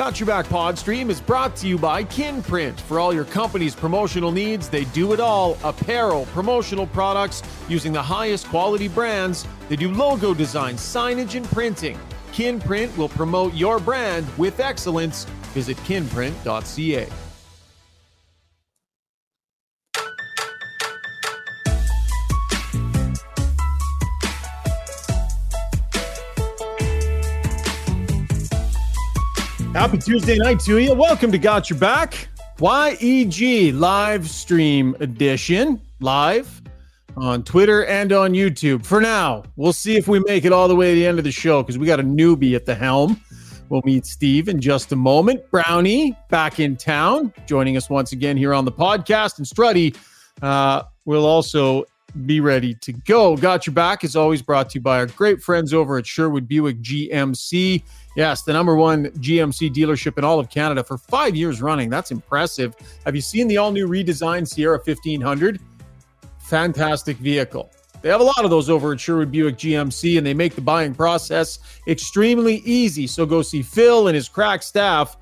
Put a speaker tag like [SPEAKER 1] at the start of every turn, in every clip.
[SPEAKER 1] Got Your Back Podstream is brought to you by Kinprint. For all your company's promotional needs, they do it all apparel, promotional products using the highest quality brands. They do logo design, signage, and printing. Kinprint will promote your brand with excellence. Visit kinprint.ca. Happy Tuesday night to you. Welcome to Got Your Back, YEG live stream edition, live on Twitter and on YouTube. For now, we'll see if we make it all the way to the end of the show because we got a newbie at the helm. We'll meet Steve in just a moment. Brownie back in town, joining us once again here on the podcast. And Strutty uh, will also be ready to go. Got Your Back is always brought to you by our great friends over at Sherwood Buick GMC. Yes, the number one GMC dealership in all of Canada for five years running. That's impressive. Have you seen the all new redesigned Sierra 1500? Fantastic vehicle. They have a lot of those over at Sherwood Buick GMC, and they make the buying process extremely easy. So go see Phil and his crack staff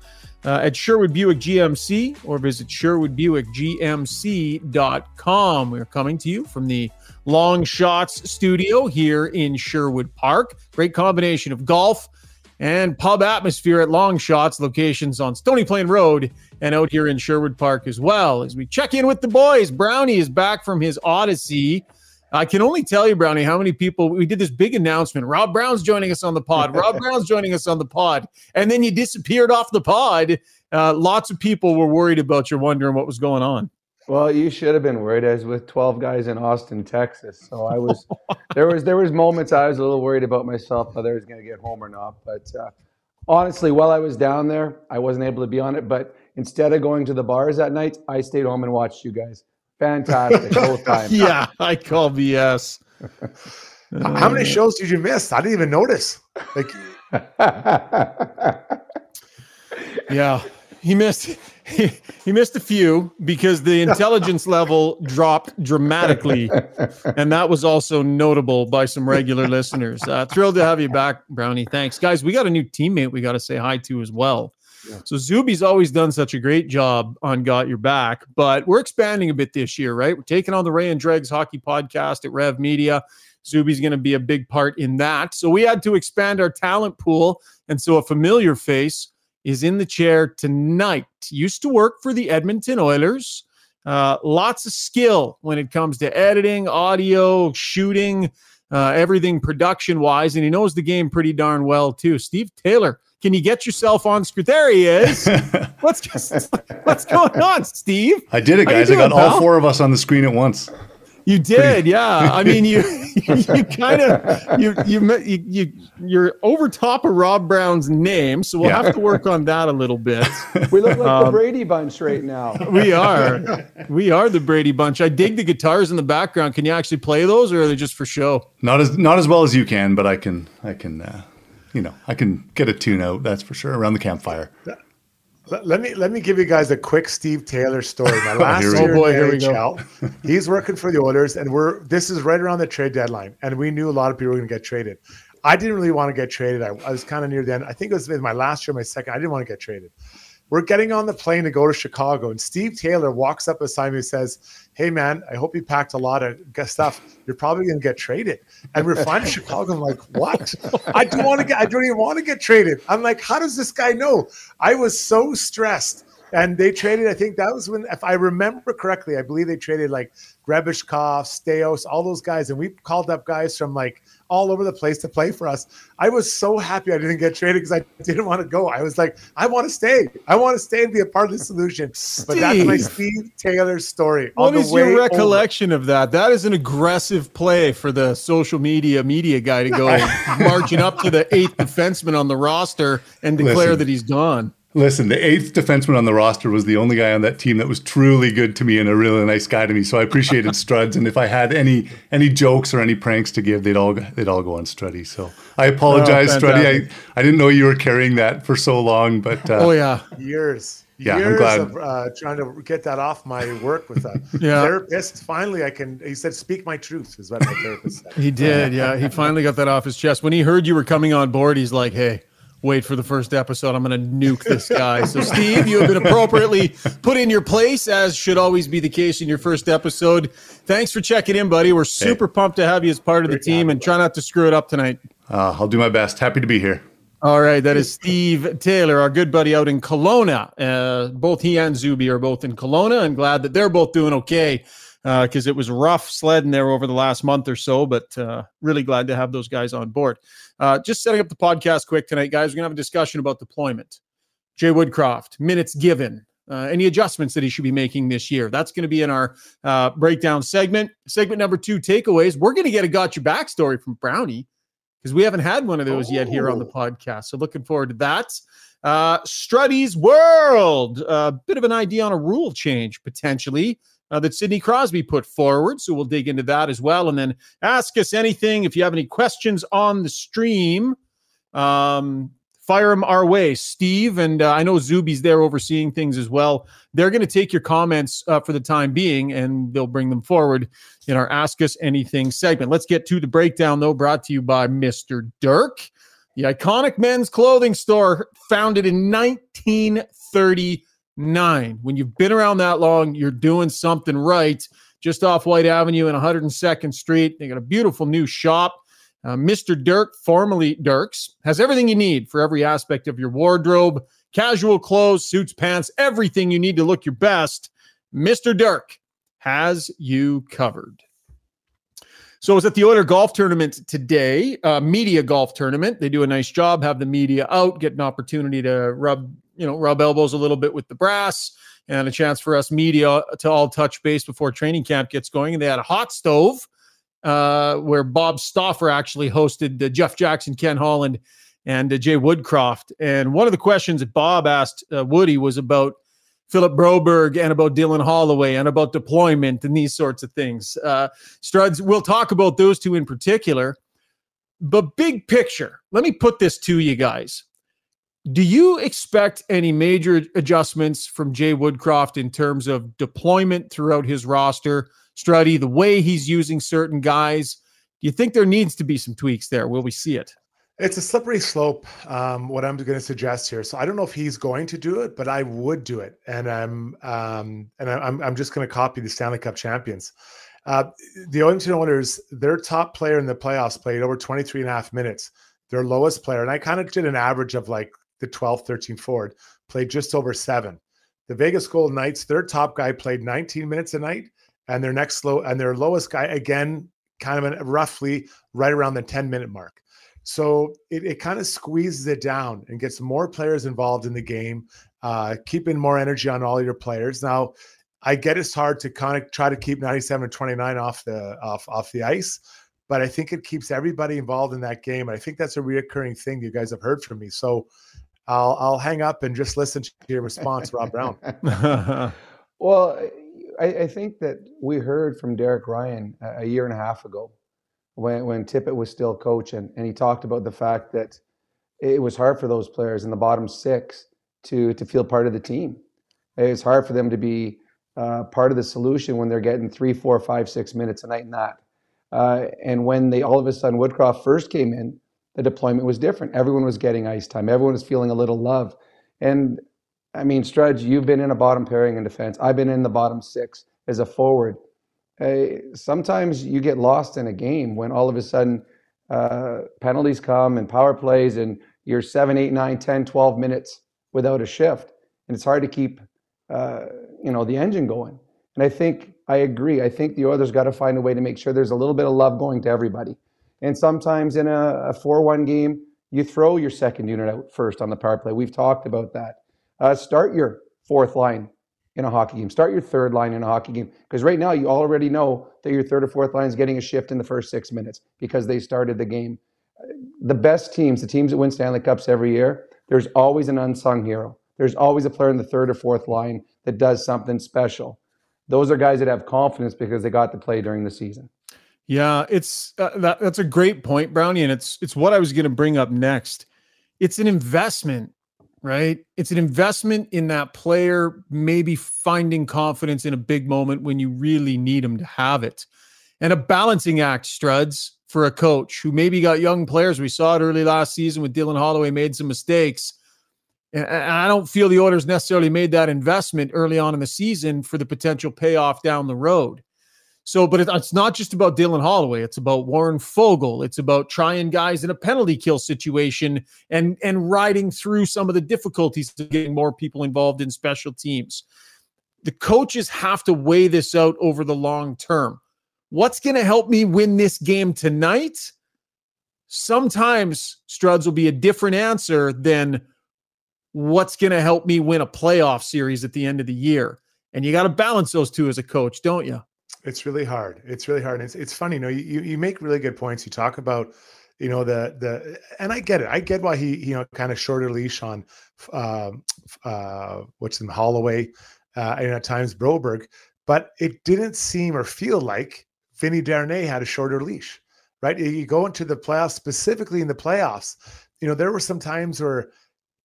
[SPEAKER 1] uh, at Sherwood Buick GMC or visit SherwoodBuickGMC.com. We're coming to you from the Long Shots studio here in Sherwood Park. Great combination of golf and pub atmosphere at Long Shots, locations on Stony Plain Road and out here in Sherwood Park as well. As we check in with the boys, Brownie is back from his Odyssey. I can only tell you, Brownie, how many people we did this big announcement. Rob Brown's joining us on the pod. Rob Brown's joining us on the pod. And then you disappeared off the pod. Uh, lots of people were worried about you, wondering what was going on.
[SPEAKER 2] Well, you should have been worried. I was with 12 guys in Austin, Texas. So I was, there was, there was moments I was a little worried about myself, whether I was going to get home or not. But uh, honestly, while I was down there, I wasn't able to be on it. But instead of going to the bars that night, I stayed home and watched you guys. Fantastic both times.
[SPEAKER 1] yeah, I call BS.
[SPEAKER 3] How many shows did you miss? I didn't even notice. Like,
[SPEAKER 1] yeah, he missed he, he missed a few because the intelligence level dropped dramatically, and that was also notable by some regular listeners. Uh, thrilled to have you back, Brownie. Thanks, guys. We got a new teammate we got to say hi to as well. Yeah. So Zuby's always done such a great job on Got Your Back, but we're expanding a bit this year, right? We're taking on the Ray and Dregs hockey podcast at Rev Media. Zuby's going to be a big part in that. So we had to expand our talent pool. And so a familiar face is in the chair tonight. Used to work for the Edmonton Oilers. Uh, lots of skill when it comes to editing, audio, shooting, uh, everything production wise. And he knows the game pretty darn well, too. Steve Taylor can you get yourself on screen? There he is. what's what's going on, Steve?
[SPEAKER 4] I did it, guys. Doing, I got pal? all four of us on the screen at once.
[SPEAKER 1] You did, Pretty. yeah. I mean, you you kind of you, you you you're over top of Rob Brown's name, so we'll yeah. have to work on that a little bit.
[SPEAKER 2] We look like um, the Brady Bunch right now.
[SPEAKER 1] We are, we are the Brady Bunch. I dig the guitars in the background. Can you actually play those, or are they just for show?
[SPEAKER 4] Not as not as well as you can, but I can I can uh, you know, I can get a tune out, that's for sure, around the campfire.
[SPEAKER 3] Let, let me let me give you guys a quick Steve Taylor story. My last oh, year boy, in NHL, he's working for the Oilers, and we're this is right around the trade deadline, and we knew a lot of people were going to get traded. I didn't really want to get traded. I, I was kind of near the end. I think it was my last year, my second. I didn't want to get traded. We're getting on the plane to go to Chicago, and Steve Taylor walks up beside me and says, Hey, man, I hope you packed a lot of stuff. You're probably going to get traded. And we're flying to Chicago. I'm like, What? I don't want to get, I don't even want to get traded. I'm like, How does this guy know? I was so stressed. And they traded, I think that was when, if I remember correctly, I believe they traded like Grebeshkov, Staios, all those guys. And we called up guys from like all over the place to play for us. I was so happy I didn't get traded because I didn't want to go. I was like, I want to stay. I want to stay and be a part of the solution. Steve. But that's my Steve Taylor story.
[SPEAKER 1] What is your recollection over. of that? That is an aggressive play for the social media media guy to go marching up to the eighth defenseman on the roster and declare Listen. that he's gone.
[SPEAKER 4] Listen, the eighth defenseman on the roster was the only guy on that team that was truly good to me and a really nice guy to me. So I appreciated Struds, and if I had any any jokes or any pranks to give, they'd all they'd all go on Struddy. So I apologize, oh, Struddy. I, I didn't know you were carrying that for so long, but
[SPEAKER 1] uh, oh yeah,
[SPEAKER 3] years. Yeah, years I'm glad. of uh, trying to get that off my work with a yeah. therapist. Finally, I can. He said, "Speak my truth," is what my therapist said.
[SPEAKER 1] He did. Yeah, he finally got that off his chest when he heard you were coming on board. He's like, "Hey." Wait for the first episode. I'm going to nuke this guy. So, Steve, you have been appropriately put in your place, as should always be the case in your first episode. Thanks for checking in, buddy. We're super hey. pumped to have you as part of the team and try not to screw it up tonight.
[SPEAKER 4] Uh, I'll do my best. Happy to be here.
[SPEAKER 1] All right, that is Steve Taylor, our good buddy out in Kelowna. Uh, both he and Zuby are both in Kelowna, and glad that they're both doing okay because uh, it was rough sledding there over the last month or so. But uh, really glad to have those guys on board. Uh, just setting up the podcast quick tonight, guys. We're gonna have a discussion about deployment. Jay Woodcroft, minutes given, uh, any adjustments that he should be making this year. That's going to be in our uh, breakdown segment. Segment number two, takeaways. We're going to get a got your backstory from Brownie because we haven't had one of those oh. yet here on the oh. podcast. So looking forward to that. Uh, Struddy's World, a bit of an idea on a rule change potentially uh, that Sidney Crosby put forward. So we'll dig into that as well. And then ask us anything if you have any questions on the stream. Um, fire them our way, Steve. And uh, I know Zuby's there overseeing things as well. They're going to take your comments uh, for the time being and they'll bring them forward in our Ask Us Anything segment. Let's get to the breakdown, though, brought to you by Mr. Dirk, the iconic men's clothing store founded in 1939. When you've been around that long, you're doing something right. Just off White Avenue and 102nd Street. They got a beautiful new shop uh, Mr. Dirk, formerly Dirks, has everything you need for every aspect of your wardrobe casual clothes, suits, pants, everything you need to look your best. Mr. Dirk has you covered. So I was at the Oiler Golf Tournament today, media golf tournament. They do a nice job, have the media out, get an opportunity to rub, you know, rub elbows a little bit with the brass, and a chance for us media to all touch base before training camp gets going. And they had a hot stove uh, where Bob Stauffer actually hosted uh, Jeff Jackson, Ken Holland, and uh, Jay Woodcroft. And one of the questions that Bob asked uh, Woody was about Philip Broberg and about Dylan Holloway and about deployment and these sorts of things. Uh, Struds, we'll talk about those two in particular. But big picture, let me put this to you guys. Do you expect any major adjustments from Jay Woodcroft in terms of deployment throughout his roster? Struddy, the way he's using certain guys. Do you think there needs to be some tweaks there? Will we see it?
[SPEAKER 3] It's a slippery slope. Um, what I'm going to suggest here. So I don't know if he's going to do it, but I would do it, and I'm um, and I'm I'm just going to copy the Stanley Cup champions. Uh, the Edmonton Oilers, their top player in the playoffs played over 23 and a half minutes. Their lowest player, and I kind of did an average of like the 12, 13 forward, played just over seven. The Vegas Golden Knights, their top guy played 19 minutes a night and their next low and their lowest guy again kind of roughly right around the 10 minute mark. So it, it kind of squeezes it down and gets more players involved in the game uh, keeping more energy on all your players. Now i get it's hard to kind of try to keep 97 and 29 off the off off the ice but i think it keeps everybody involved in that game and i think that's a reoccurring thing you guys have heard from me. So i'll i'll hang up and just listen to your response rob brown
[SPEAKER 2] well I, I, think that we heard from Derek Ryan a, a year and a half ago when, when Tippett was still coaching, and he talked about the fact that it was hard for those players in the bottom six to to feel part of the team. It's hard for them to be uh, part of the solution when they're getting three, four, five, six minutes a night in that. Uh, and when they all of a sudden Woodcroft first came in, the deployment was different. Everyone was getting ice time. Everyone was feeling a little love. And I mean, Strudge, you've been in a bottom pairing in defense. I've been in the bottom six as a forward. Uh, sometimes you get lost in a game when all of a sudden uh, penalties come and power plays and you're 7, 8, 9, 10, 12 minutes without a shift. And it's hard to keep, uh, you know, the engine going. And I think I agree. I think the Oilers got to find a way to make sure there's a little bit of love going to everybody. And sometimes in a 4 1 game, you throw your second unit out first on the power play. We've talked about that. Uh, start your fourth line in a hockey game. Start your third line in a hockey game because right now you already know that your third or fourth line is getting a shift in the first six minutes because they started the game. The best teams, the teams that win Stanley Cups every year, there's always an unsung hero. There's always a player in the third or fourth line that does something special. Those are guys that have confidence because they got to play during the season.
[SPEAKER 1] Yeah, it's uh, that, that's a great point, Brownie, and it's it's what I was going to bring up next. It's an investment right? It's an investment in that player, maybe finding confidence in a big moment when you really need them to have it. And a balancing act, Struds, for a coach who maybe got young players. We saw it early last season with Dylan Holloway made some mistakes. And I don't feel the Oilers necessarily made that investment early on in the season for the potential payoff down the road. So, but it's not just about Dylan Holloway. It's about Warren Foegele. It's about trying guys in a penalty kill situation and and riding through some of the difficulties of getting more people involved in special teams. The coaches have to weigh this out over the long term. What's going to help me win this game tonight? Sometimes Struds will be a different answer than what's going to help me win a playoff series at the end of the year. And you got to balance those two as a coach, don't you?
[SPEAKER 3] It's really hard. It's really hard. And It's it's funny. You know, you you make really good points. You talk about, you know, the the and I get it. I get why he you know kind of shorter leash on, uh, uh, what's in Holloway, uh, and at times Broberg, but it didn't seem or feel like Vinny Desharnais had a shorter leash, right? You go into the playoffs, specifically in the playoffs. You know, there were some times where,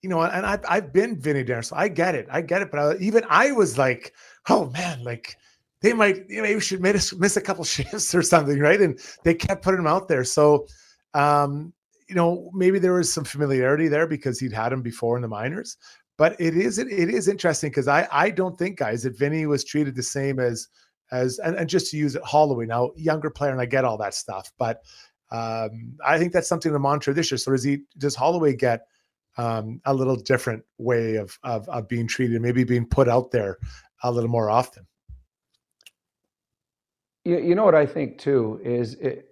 [SPEAKER 3] you know, and I've, I've been Vinny Desharnais, so I get it. I get it. But I, even I was like, oh man, like they might, you know, maybe should miss, miss a couple shifts or something, right? And they kept putting him out there. So, um, you know, maybe there was some familiarity there because he'd had him before in the minors. But it is it is interesting because I I don't think guys that Vinny was treated the same as as and, and just to use it Holloway now, younger player, and I get all that stuff, but um, I think that's something to monitor this year. So does he does Holloway get um, a little different way of, of of being treated, maybe being put out there a little more often?
[SPEAKER 2] You, you know what I think too is it,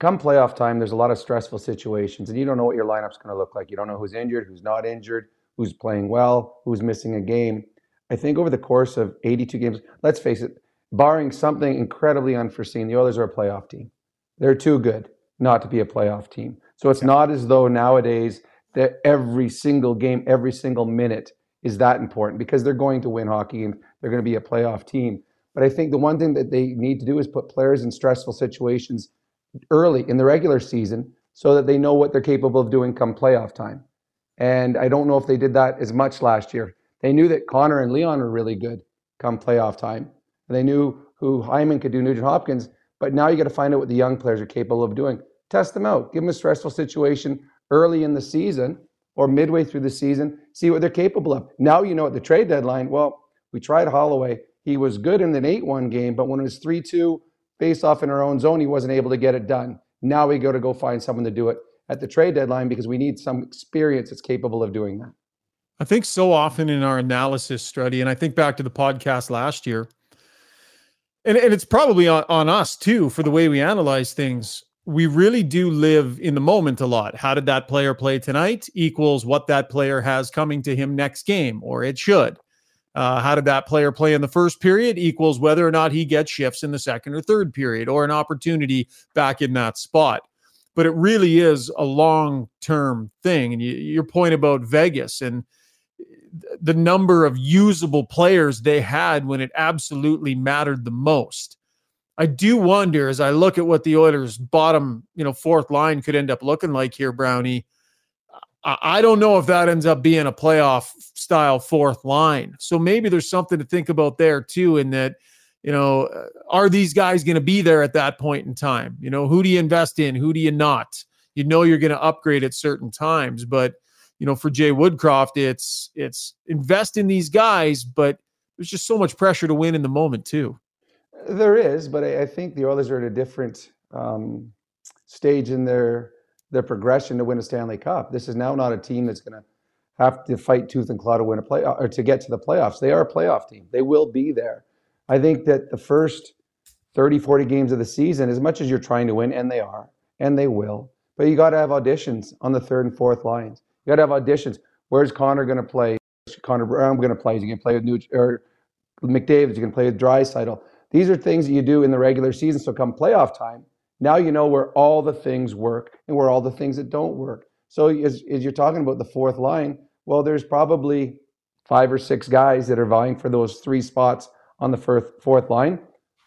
[SPEAKER 2] come playoff time, there's a lot of stressful situations, and you don't know what your lineup's going to look like. You don't know who's injured, who's not injured, who's playing well, who's missing a game. I think over the course of 82 games, let's face it, barring something incredibly unforeseen, the Oilers are a playoff team. They're too good not to be a playoff team. So it's not as though nowadays that every single game, every single minute is that important because they're going to win hockey and they're going to be a playoff team. But I think the one thing that they need to do is put players in stressful situations early in the regular season so that they know what they're capable of doing come playoff time. And I don't know if they did that as much last year. They knew that Connor and Leon were really good come playoff time. And they knew who Hyman could do, Nugent Hopkins. But now you got to find out what the young players are capable of doing. Test them out. Give them a stressful situation early in the season or midway through the season. See what they're capable of. Now you know at the trade deadline. Well, we tried Holloway. He was good in an 8 1 game, but when it was 3 2 face off in our own zone, he wasn't able to get it done. Now we got to go find someone to do it at the trade deadline because we need some experience that's capable of doing that.
[SPEAKER 1] I think so often in our analysis study, and I think back to the podcast last year, and, and it's probably on, on us too for the way we analyze things. We really do live in the moment a lot. How did that player play tonight equals what that player has coming to him next game, or it should. Uh, how did that player play in the first period equals whether or not he gets shifts in the second or third period or an opportunity back in that spot. But it really is a long term thing. And you, your point about Vegas and the number of usable players they had when it absolutely mattered the most. I do wonder as I look at what the Oilers' bottom, you know, fourth line could end up looking like here, Brownie. I don't know if that ends up being a playoff style fourth line. So maybe there's something to think about there too. In that, you know, uh, are these guys going to be there at that point in time? You know, who do you invest in? Who do you not? You know, you're going to upgrade at certain times, but you know, for Jay Woodcroft, it's it's invest in these guys, but there's just so much pressure to win in the moment too.
[SPEAKER 2] There is, but I, I think the Oilers are at a different um, stage in their their progression to win a Stanley Cup. This is now not a team that's going to have to fight tooth and claw to win a play or to get to the playoffs. They are a playoff team. They will be there. I think that the first 30, 40 games of the season, as much as you're trying to win, and they are, and they will, but you got to have auditions on the third and fourth lines. You got to have auditions. Where's Connor going to play? Connor Brown going to play? Is he going to play with Nuge or McDavid? Is he going to play with Draisaitl? These are things that you do in the regular season. So come playoff time, now you know where all the things work and where all the things that don't work. So as, as you're talking about the fourth line, well, there's probably five or six guys that are vying for those three spots on the fourth, fourth line.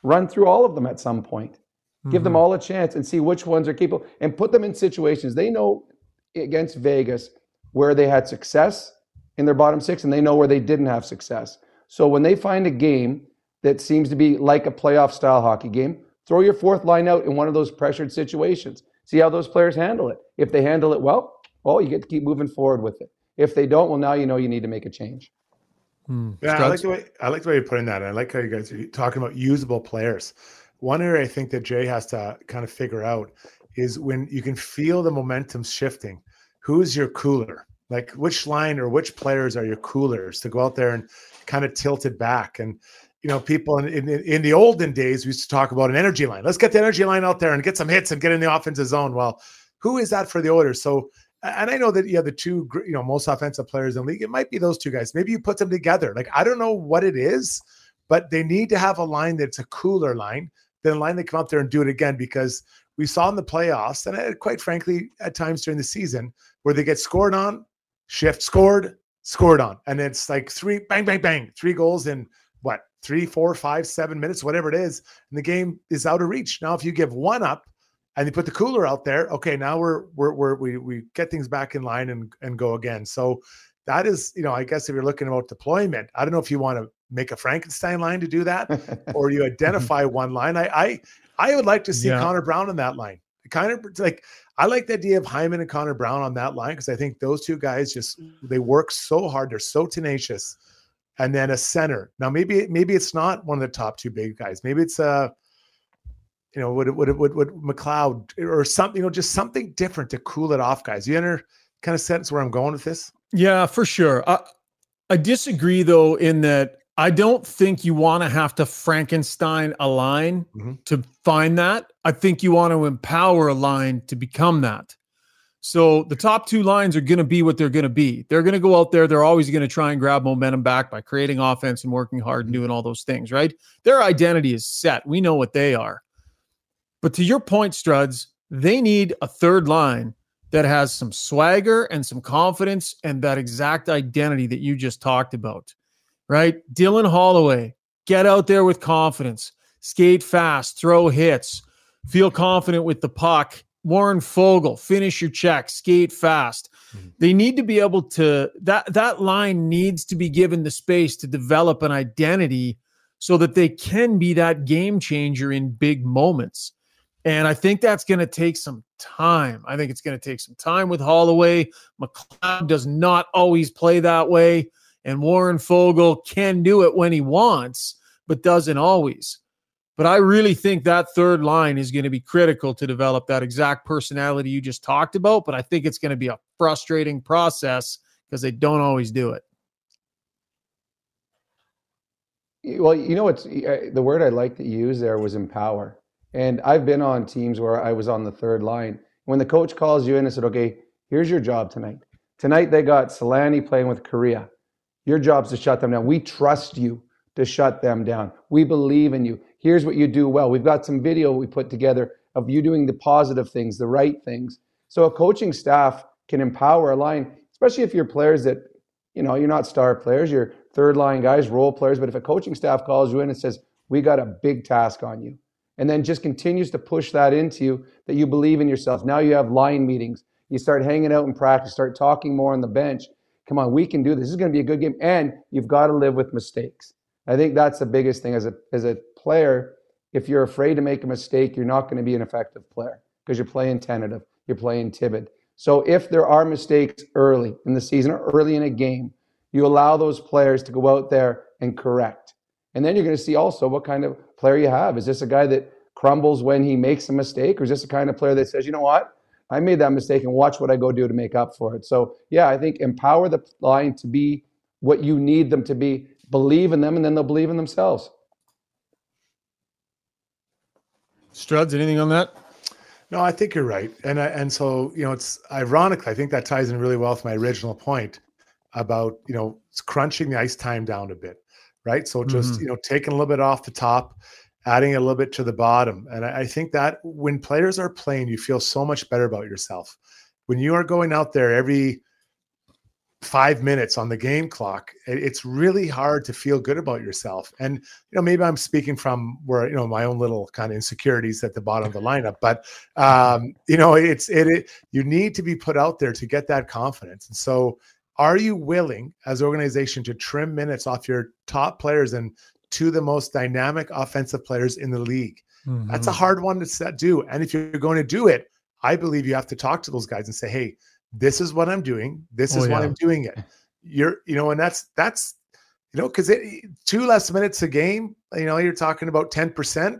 [SPEAKER 2] Run through all of them at some point. Mm-hmm. Give them mm-hmm. all a chance and see which ones are capable and put them in situations. They know against Vegas where they had success in their bottom six and they know where they didn't have success. So when they find a game that seems to be like a playoff style hockey game, Throw your fourth line out in one of those pressured situations. See how those players handle it. If they handle it well, well, you get to keep moving forward with it. If they don't, well, now you know you need to make a change.
[SPEAKER 3] Hmm. Yeah, I like the way I like the way you're putting that. I like how you guys are talking about usable players. One area I think that Jay has to kind of figure out is when you can feel the momentum shifting. Who's your cooler? Like which line or which players are your coolers to go out there and kind of tilt it back? And you know, people in, in, in the olden days we used to talk about an energy line. Let's get the energy line out there and get some hits and get in the offensive zone. Well, who is that for the Oilers? So and I know that you have the two, you know, most offensive players in the league. It might be those two guys. Maybe you put them together. Like I don't know what it is, but they need to have a line that's a cooler line than a line that come out there and do it again because we saw in the playoffs and uh, quite frankly at times during the season where they get scored on, shift scored, scored on, and it's like three bang bang bang, three goals in what three, four, five, seven minutes, whatever it is, and the game is out of reach. Now, if you give one up and you put the cooler out there. Okay, now we're we're, we're we we get things back in line and and go again. So that is, you know, I guess if you're looking about deployment, I don't know if you want to make a Frankenstein line to do that, or you identify one line. I I I would like to see yeah. Connor Brown in that line. Kind of like I like the idea of Hyman and Connor Brown on that line because I think those two guys just they work so hard. They're so tenacious. And then a center. Now maybe maybe it's not one of the top two big guys. Maybe it's a you know, would it, would would would McLeod or something, you know, just something different to cool it off, guys. You enter kind of sense where I'm going with this?
[SPEAKER 1] Yeah, for sure. I, I disagree though in that I don't think you want to have to Frankenstein a line mm-hmm. to find that. I think you want to empower a line to become that. So the top two lines are going to be what they're going to be. They're going to go out there. They're always going to try and grab momentum back by creating offense and working hard and mm-hmm. doing all those things, right? Their identity is set. We know what they are. But to your point, Struds, they need a third line that has some swagger and some confidence and that exact identity that you just talked about, right? Dylan Holloway, get out there with confidence, skate fast, throw hits, feel confident with the puck. Warren Foegele, finish your check, skate fast. Mm-hmm. They need to be able to that that line needs to be given the space to develop an identity so that they can be that game changer in big moments. And I think that's going to take some time. I think it's going to take some time with Holloway. McLeod does not always play that way. And Warren Foegele can do it when he wants, but doesn't always. But I really think that third line is going to be critical to develop that exact personality you just talked about. But I think it's going to be a frustrating process because they don't always do it.
[SPEAKER 2] Well, you know what's uh, the word I like to use there was empower. And I've been on teams where I was on the third line. When the coach calls you in and said, okay, here's your job tonight. Tonight they got Selanne playing with Kariya. Your job's to shut them down. We trust you to shut them down. We believe in you. Here's what you do well. We've got some video we put together of you doing the positive things, the right things. So a coaching staff can empower a line, especially if you're players that, you know, you're not star players, you're third line guys, role players. But if a coaching staff calls you in and says, we got a big task on you and then just continues to push that into you that you believe in yourself. Now you have line meetings. You start hanging out in practice, start talking more on the bench. Come on, we can do this. This is going to be a good game. And you've got to live with mistakes. I think that's the biggest thing as a as a player. If you're afraid to make a mistake, you're not going to be an effective player because you're playing tentative, you're playing timid. So if there are mistakes early in the season or early in a game, you allow those players to go out there and correct. And then you're going to see also what kind of player you have. Is this a guy that crumbles when he makes a mistake, or is this the kind of player that says, you know what, I made that mistake and watch what I go do to make up for it? So, yeah, I think empower the line to be what you need them to be, believe in them, and then they'll believe in themselves.
[SPEAKER 1] Struds, anything on that?
[SPEAKER 3] No, I think you're right, and I, and so you know, it's ironic. I think that ties in really well with my original point about you know it's crunching the ice time down a bit, right? So just mm-hmm. you know taking a little bit off the top, adding a little bit to the bottom. And I, I think that when players are playing, you feel so much better about yourself. When you are going out there every five minutes on the game clock, it's really hard to feel good about yourself. And you know, maybe I'm speaking from where you know my own little kind of insecurities at the bottom of the lineup, but um, you know, it's it, it. You need to be put out there to get that confidence. And so, are you willing, as organization, to trim minutes off your top players and to the most dynamic offensive players in the league. Mm-hmm. That's a mm-hmm. hard one to set, do. And if you're going to do it, I believe you have to talk to those guys and say, "Hey, this is what I'm doing. This is oh, yeah. why I'm doing it." You're, you know, and that's that's, you know, because it two less minutes a game, you know, you're talking about ten percent.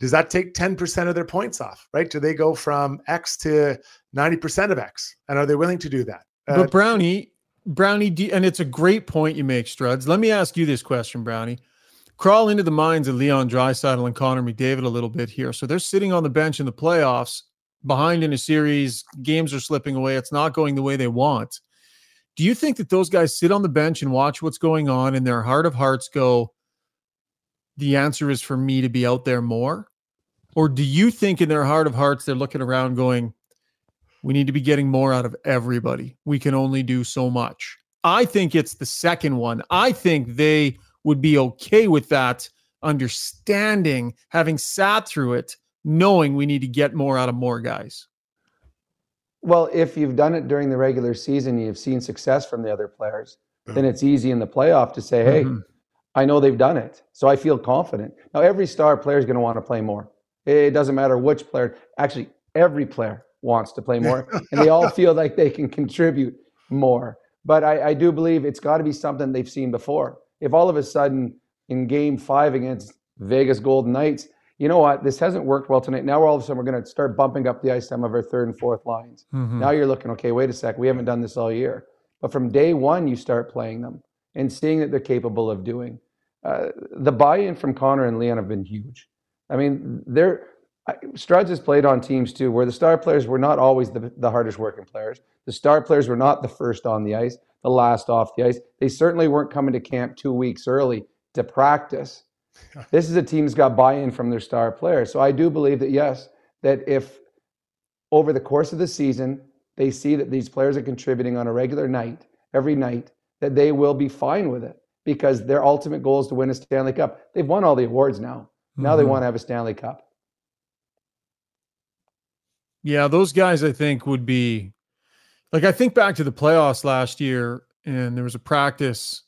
[SPEAKER 3] Does that take ten percent of their points off? Right? Do they go from X to ninety percent of X? And are they willing to do that?
[SPEAKER 1] Uh, but Brownie, Brownie, and it's a great point you make, Struds. Let me ask you this question, Brownie crawl into the minds of Leon Draisaitl and Connor McDavid a little bit here. So they're sitting on the bench in the playoffs, behind in a series. Games are slipping away. It's not going the way they want. Do you think that those guys sit on the bench and watch what's going on in their heart of hearts go, the answer is for me to be out there more? Or do you think in their heart of hearts they're looking around going, we need to be getting more out of everybody. We can only do so much. I think it's the second one. I think they would be okay with that, understanding, having sat through it, knowing we need to get more out of more guys?
[SPEAKER 2] Well, if you've done it during the regular season, you've seen success from the other players, then it's easy in the playoff to say, hey, mm-hmm. I know they've done it. So I feel confident. Now, every star player is going to want to play more. It doesn't matter which player. Actually, every player wants to play more, and they all feel like they can contribute more. But I, I do believe it's got to be something they've seen before if all of a sudden in game five against Vegas Golden Knights, you know what, this hasn't worked well tonight. Now all of a sudden we're going to start bumping up the ice time of our third and fourth lines. Mm-hmm. Now you're looking, okay, wait a sec, we haven't done this all year. But from day one, you start playing them and seeing that they're capable of doing. Uh, the buy-in from Connor and Leon have been huge. I mean, they're Struds has played on teams too, where the star players were not always the, the hardest working players. The star players were not the first on the ice the last off the ice. They certainly weren't coming to camp two weeks early to practice. this is a team that's got buy-in from their star players. So I do believe that yes, that if over the course of the season they see that these players are contributing on a regular night, every night, that they will be fine with it because their ultimate goal is to win a Stanley Cup. They've won all the awards now. Now mm-hmm. they want to have a Stanley Cup.
[SPEAKER 1] Yeah, those guys I think would be like I think back to the playoffs last year, and there was a practice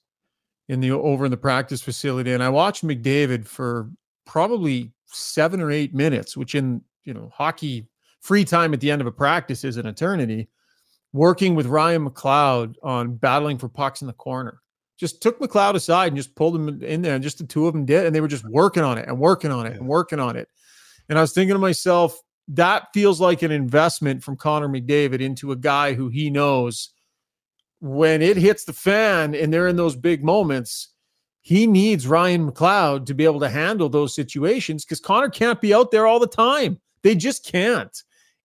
[SPEAKER 1] in the over in the practice facility, and I watched McDavid for probably seven or eight minutes, which in you know hockey free time at the end of a practice is an eternity. Working with Ryan McLeod on battling for pucks in the corner. Just took McLeod aside and just pulled him in there, and just the two of them did, and they were just working on it and working on it and working on it. And I was thinking to myself, that feels like an investment from Connor McDavid into a guy who he knows when it hits the fan and they're in those big moments, he needs Ryan McLeod to be able to handle those situations because Connor can't be out there all the time. They just can't.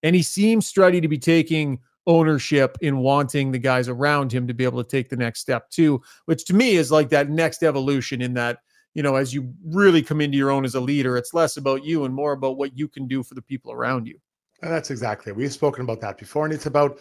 [SPEAKER 1] And he seems Struddy to be taking ownership in wanting the guys around him to be able to take the next step too, which to me is like that next evolution in that you know, as you really come into your own as a leader, it's less about you and more about what you can do for the people around you.
[SPEAKER 3] And that's exactly. We've spoken about that before. And it's about,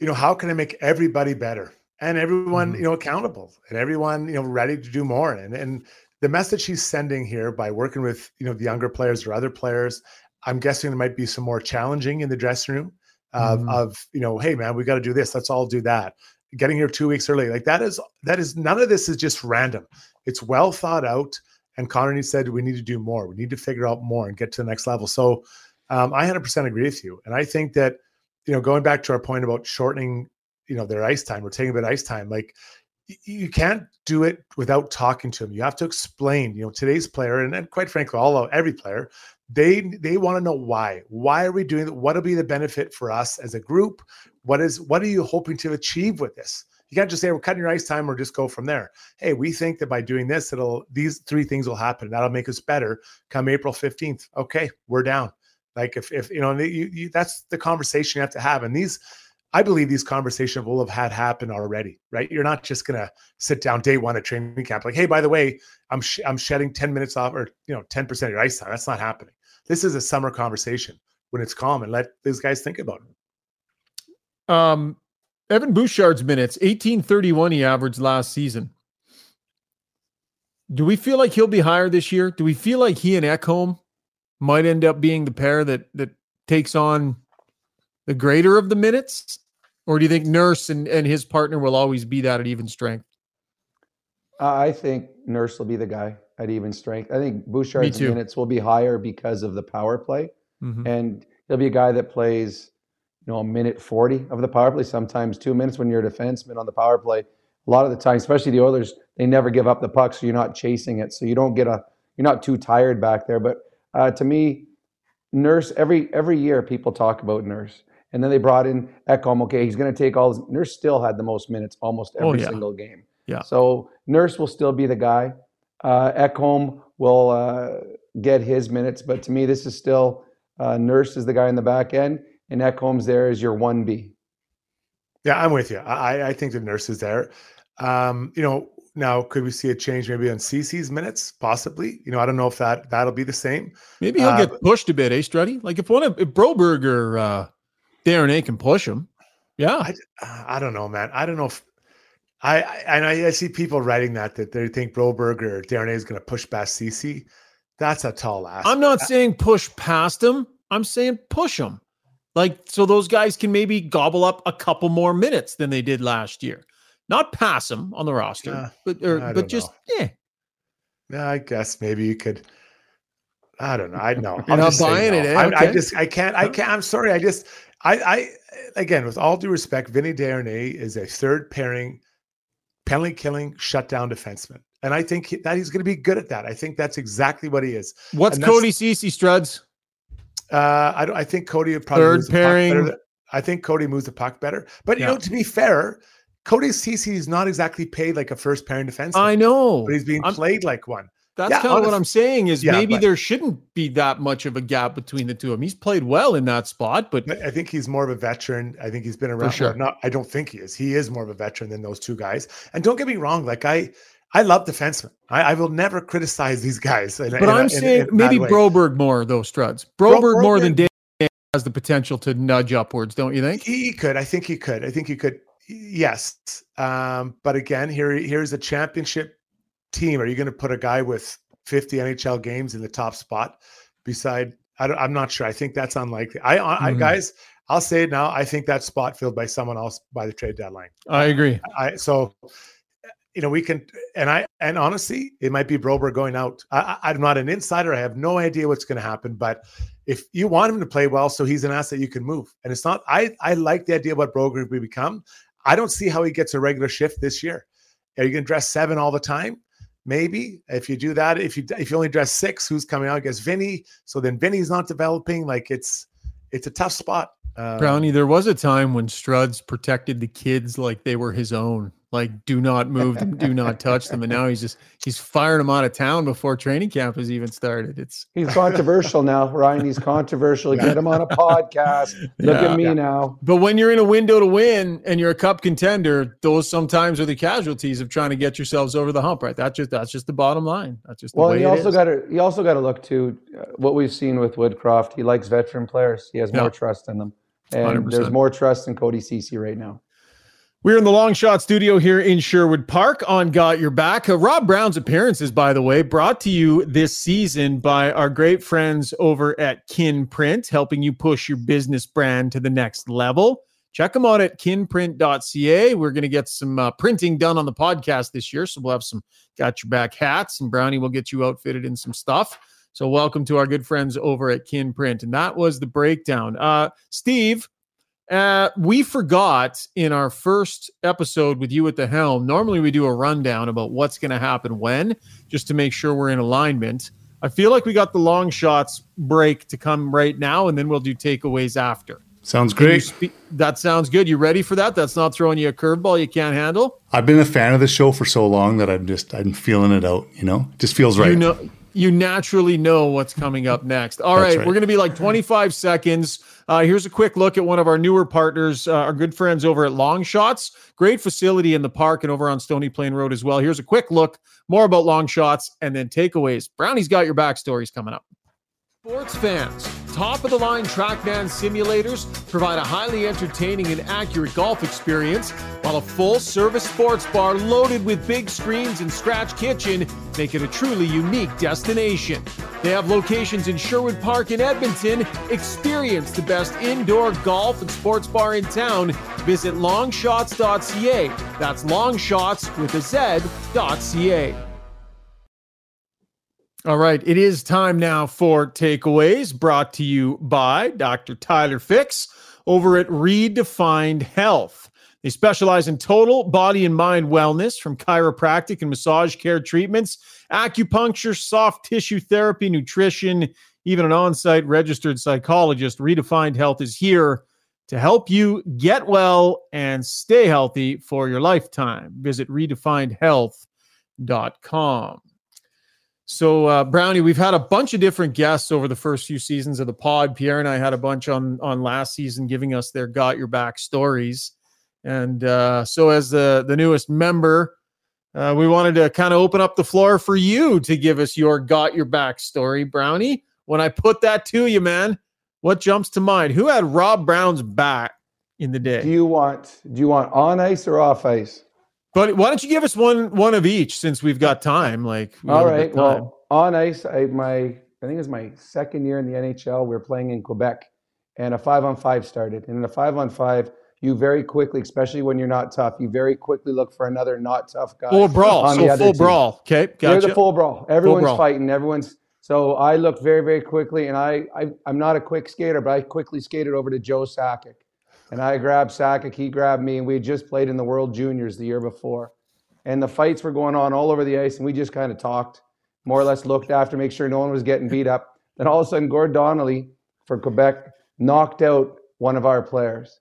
[SPEAKER 3] you know, how can I make everybody better and everyone, mm-hmm. you know, accountable and everyone, you know, ready to do more. And and the message he's sending here by working with, you know, the younger players or other players, I'm guessing there might be some more challenging in the dressing room of, mm-hmm. of you know, hey man, we got to do this. Let's all do that. Getting here two weeks early, like that is that is none of this is just random. It's well thought out. And Connor said we need to do more. We need to figure out more and get to the next level. So um, I 100% agree with you. And I think that, you know, going back to our point about shortening, you know, their ice time or taking a bit of ice time, like you can't do it without talking to them. You have to explain, you know, today's player and, and quite frankly, all of every player, they they want to know why. Why are we doing that? What'll be the benefit for us as a group? What is what are you hoping to achieve with this? You can't just say we're cutting your ice time or just go from there. Hey, we think that by doing this, it'll these three things will happen. That'll make us better come April 15th. Okay, we're down. Like if if you know you, you, that's the conversation you have to have. And these I believe these conversations will have had happen already, right? You're not just gonna sit down day one at training camp like, hey, by the way, I'm sh- I'm shedding 10 minutes off or you know 10 percent of your ice time. That's not happening. This is a summer conversation when it's calm and let these guys think about it.
[SPEAKER 1] Um, Evan Bouchard's minutes, 1831 he averaged last season. Do we feel like he'll be higher this year? Do we feel like he and Ekholm might end up being the pair that that takes on the greater of the minutes? Or do you think Nurse and, and his partner will always be that at even strength?
[SPEAKER 2] I think Nurse will be the guy at even strength. I think Bouchard's minutes will be higher because of the power play, mm-hmm. and he'll be a guy that plays, you know, a minute forty of the power play, sometimes two minutes when you're a defenseman on the power play. A lot of the time, especially the Oilers, they never give up the puck, so you're not chasing it, so you don't get a, you're not too tired back there. But uh, to me, Nurse every every year people talk about Nurse, and then they brought in Ekholm. Okay, he's going to take all. His, Nurse still had the most minutes almost oh, every oh, yeah. single game.
[SPEAKER 1] Yeah.
[SPEAKER 2] So Nurse will still be the guy. Uh, Ekholm will uh, get his minutes, but to me, this is still uh, Nurse is the guy in the back end, and Ekholm's there as your one B.
[SPEAKER 3] Yeah, I'm with you. I, I think the Nurse is there. Um, you know, now could we see a change maybe on Ceci's minutes? Possibly. You know, I don't know if that that'll be the same.
[SPEAKER 1] Maybe he'll uh, get pushed a bit, eh, Struddy? Like if one of if Broberg or uh, Desharnais can push him. Yeah.
[SPEAKER 3] I, I don't know, man. I don't know if I, I I see people writing that that they think Broberg or Desharnais is going to push past Ceci. That's a tall ask.
[SPEAKER 1] I'm not saying push past him. I'm saying push him. Like so those guys can maybe gobble up a couple more minutes than they did last year. Not pass him on the roster, yeah, but or, but just know. yeah.
[SPEAKER 3] Yeah, I guess maybe you could. I don't know. I know.
[SPEAKER 1] You're not buying no. it. Eh?
[SPEAKER 3] I, okay. I, just I can't. I can't. I'm sorry. I just I I again with all due respect, Vinny Desharnais is a third pairing penalty killing shutdown defenseman. And I think that he's going to be good at that. I think that's exactly what he is.
[SPEAKER 1] What's Cody Ceci Struds?
[SPEAKER 3] Uh, I don't. I think Cody probably
[SPEAKER 1] third pairing.
[SPEAKER 3] Than, I think Cody moves the puck better. But you yeah. know, to be fair, Cody Ceci is not exactly paid like a first pairing defenseman.
[SPEAKER 1] I know,
[SPEAKER 3] but he's being I'm, played like one.
[SPEAKER 1] That's yeah, kind of what I'm saying is yeah, maybe but, there shouldn't be that much of a gap between the two of them. He's played well in that spot, but
[SPEAKER 3] I think he's more of a veteran. I think he's been around.
[SPEAKER 1] Sure.
[SPEAKER 3] Not, I don't think he is. He is more of a veteran than those two guys. And don't get me wrong, like I, I love defensemen. I, I will never criticize these guys. In,
[SPEAKER 1] but in I'm a, saying in, maybe Broberg more though, Struds. Broberg, Broberg more than Dave has the potential to nudge upwards, don't you think?
[SPEAKER 3] He could. I think he could. I think he could. Yes. Um, but again, here here's a championship team. Are you going to put a guy with 50 NHL games in the top spot beside I am not sure. I think that's unlikely. I, I mm-hmm. guys, I'll say it now. I think that spot filled by someone else by the trade deadline.
[SPEAKER 1] I agree.
[SPEAKER 3] I so you know we can and I and honestly, it might be Broberg going out. I, I'm not an insider. I have no idea what's going to happen. But if you want him to play well, so he's an asset you can move. And it's not. I I like the idea of what Broberg will become. I don't see how he gets a regular shift this year. Are you going to dress seven all the time? Maybe if you do that, if you if you only dress six, who's coming out against Vinny? So then Vinny's not developing. Like it's it's a tough spot.
[SPEAKER 1] Um, Brownie, there was a time when Struds protected the kids like they were his own. Like, do not move them, do not touch them. And now he's just he's firing them out of town before training camp has even started. It's
[SPEAKER 2] he's controversial now, Ryan. He's controversial. Get him on a podcast. Look yeah, at me yeah. now.
[SPEAKER 1] But when you're in a window to win and you're a cup contender, those sometimes are the casualties of trying to get yourselves over the hump, right? That's just that's just the bottom line. That's just the bottom line.
[SPEAKER 2] well. you also got to you also got to look to uh, what we've seen with Woodcroft. He likes veteran players. He has more trust in them, and 100%. there's more trust in Cody Ceci right now.
[SPEAKER 1] We're in the long shot studio here in Sherwood Park on Got Your Back. Uh, Rob Brown's appearances, by the way, brought to you this season by our great friends over at Kin Print, helping you push your business brand to the next level. Check them out at kinprint.ca. We're going to get some uh, printing done on the podcast this year. So we'll have some Got Your Back hats, and Brownie will get you outfitted in some stuff. So welcome to our good friends over at Kin Print. And that was the breakdown. Uh, Steve, uh, we forgot in our first episode with you at the helm. Normally, we do a rundown about what's going to happen when, just to make sure we're in alignment. I feel like we got the long shots break to come right now, and then we'll do takeaways after.
[SPEAKER 4] Sounds great.
[SPEAKER 1] Spe- that sounds good. You ready for that? That's not throwing you a curveball you can't handle.
[SPEAKER 4] I've been a fan of the show for so long that I'm just I'm feeling it out. You know, just feels right.
[SPEAKER 1] You know, you naturally know what's coming up next. All right, right, we're going to be like 25 seconds. Uh, here's a quick look at one of our newer partners, uh, our good friends over at Long Shots. Great facility in the park and over on Stony Plain Road as well. Here's a quick look, more about Long Shots, and then takeaways. Brownie's got your backstories coming up. Sports fans, top of the line Trackman simulators provide a highly entertaining and accurate golf experience, while a full service sports bar loaded with big screens and scratch kitchen make it a truly unique destination. They have locations in Sherwood Park and Edmonton. Experience the best indoor golf and sports bar in town. Visit longshots.ca. That's longshots with a Z.ca. All right, it is time now for takeaways brought to you by Dr. Tyler Fix over at Redefined Health. They specialize in total body and mind wellness from chiropractic and massage care treatments, acupuncture, soft tissue therapy, nutrition, even an on site registered psychologist. Redefined Health is here to help you get well and stay healthy for your lifetime. Visit redefinedhealth.com. So, uh, Brownie, we've had a bunch of different guests over the first few seasons of the pod. Pierre and I had a bunch on on last season, giving us their got your back stories. And uh, so, as the the newest member, uh, we wanted to kind of open up the floor for you to give us your got your back story, Brownie. When I put that to you, man, what jumps to mind? Who had Rob Brown's back in the day?
[SPEAKER 2] Do you want do you want on ice or off ice?
[SPEAKER 1] But why don't you give us one one of each since we've got time? Like,
[SPEAKER 2] all right. Well, on ice, I my I think it was my second year in the NHL. We were playing in Quebec, and a five on five started. And in a five on five, you very quickly, especially when you're not tough, you very quickly look for another not tough guy.
[SPEAKER 1] Full brawl. So full team. brawl. Okay,
[SPEAKER 2] gotcha. You're the full brawl. Everyone's full brawl. fighting. Everyone's. So I looked very, very quickly, and I, I I'm not a quick skater, but I quickly skated over to Joe Sakic and I grabbed Sakic, he grabbed me, and we had just played in the World Juniors the year before. And the fights were going on all over the ice, and we just kind of talked, more or less looked after, make sure no one was getting beat up. Then all of a sudden, Gord Donnelly for Quebec knocked out one of our players.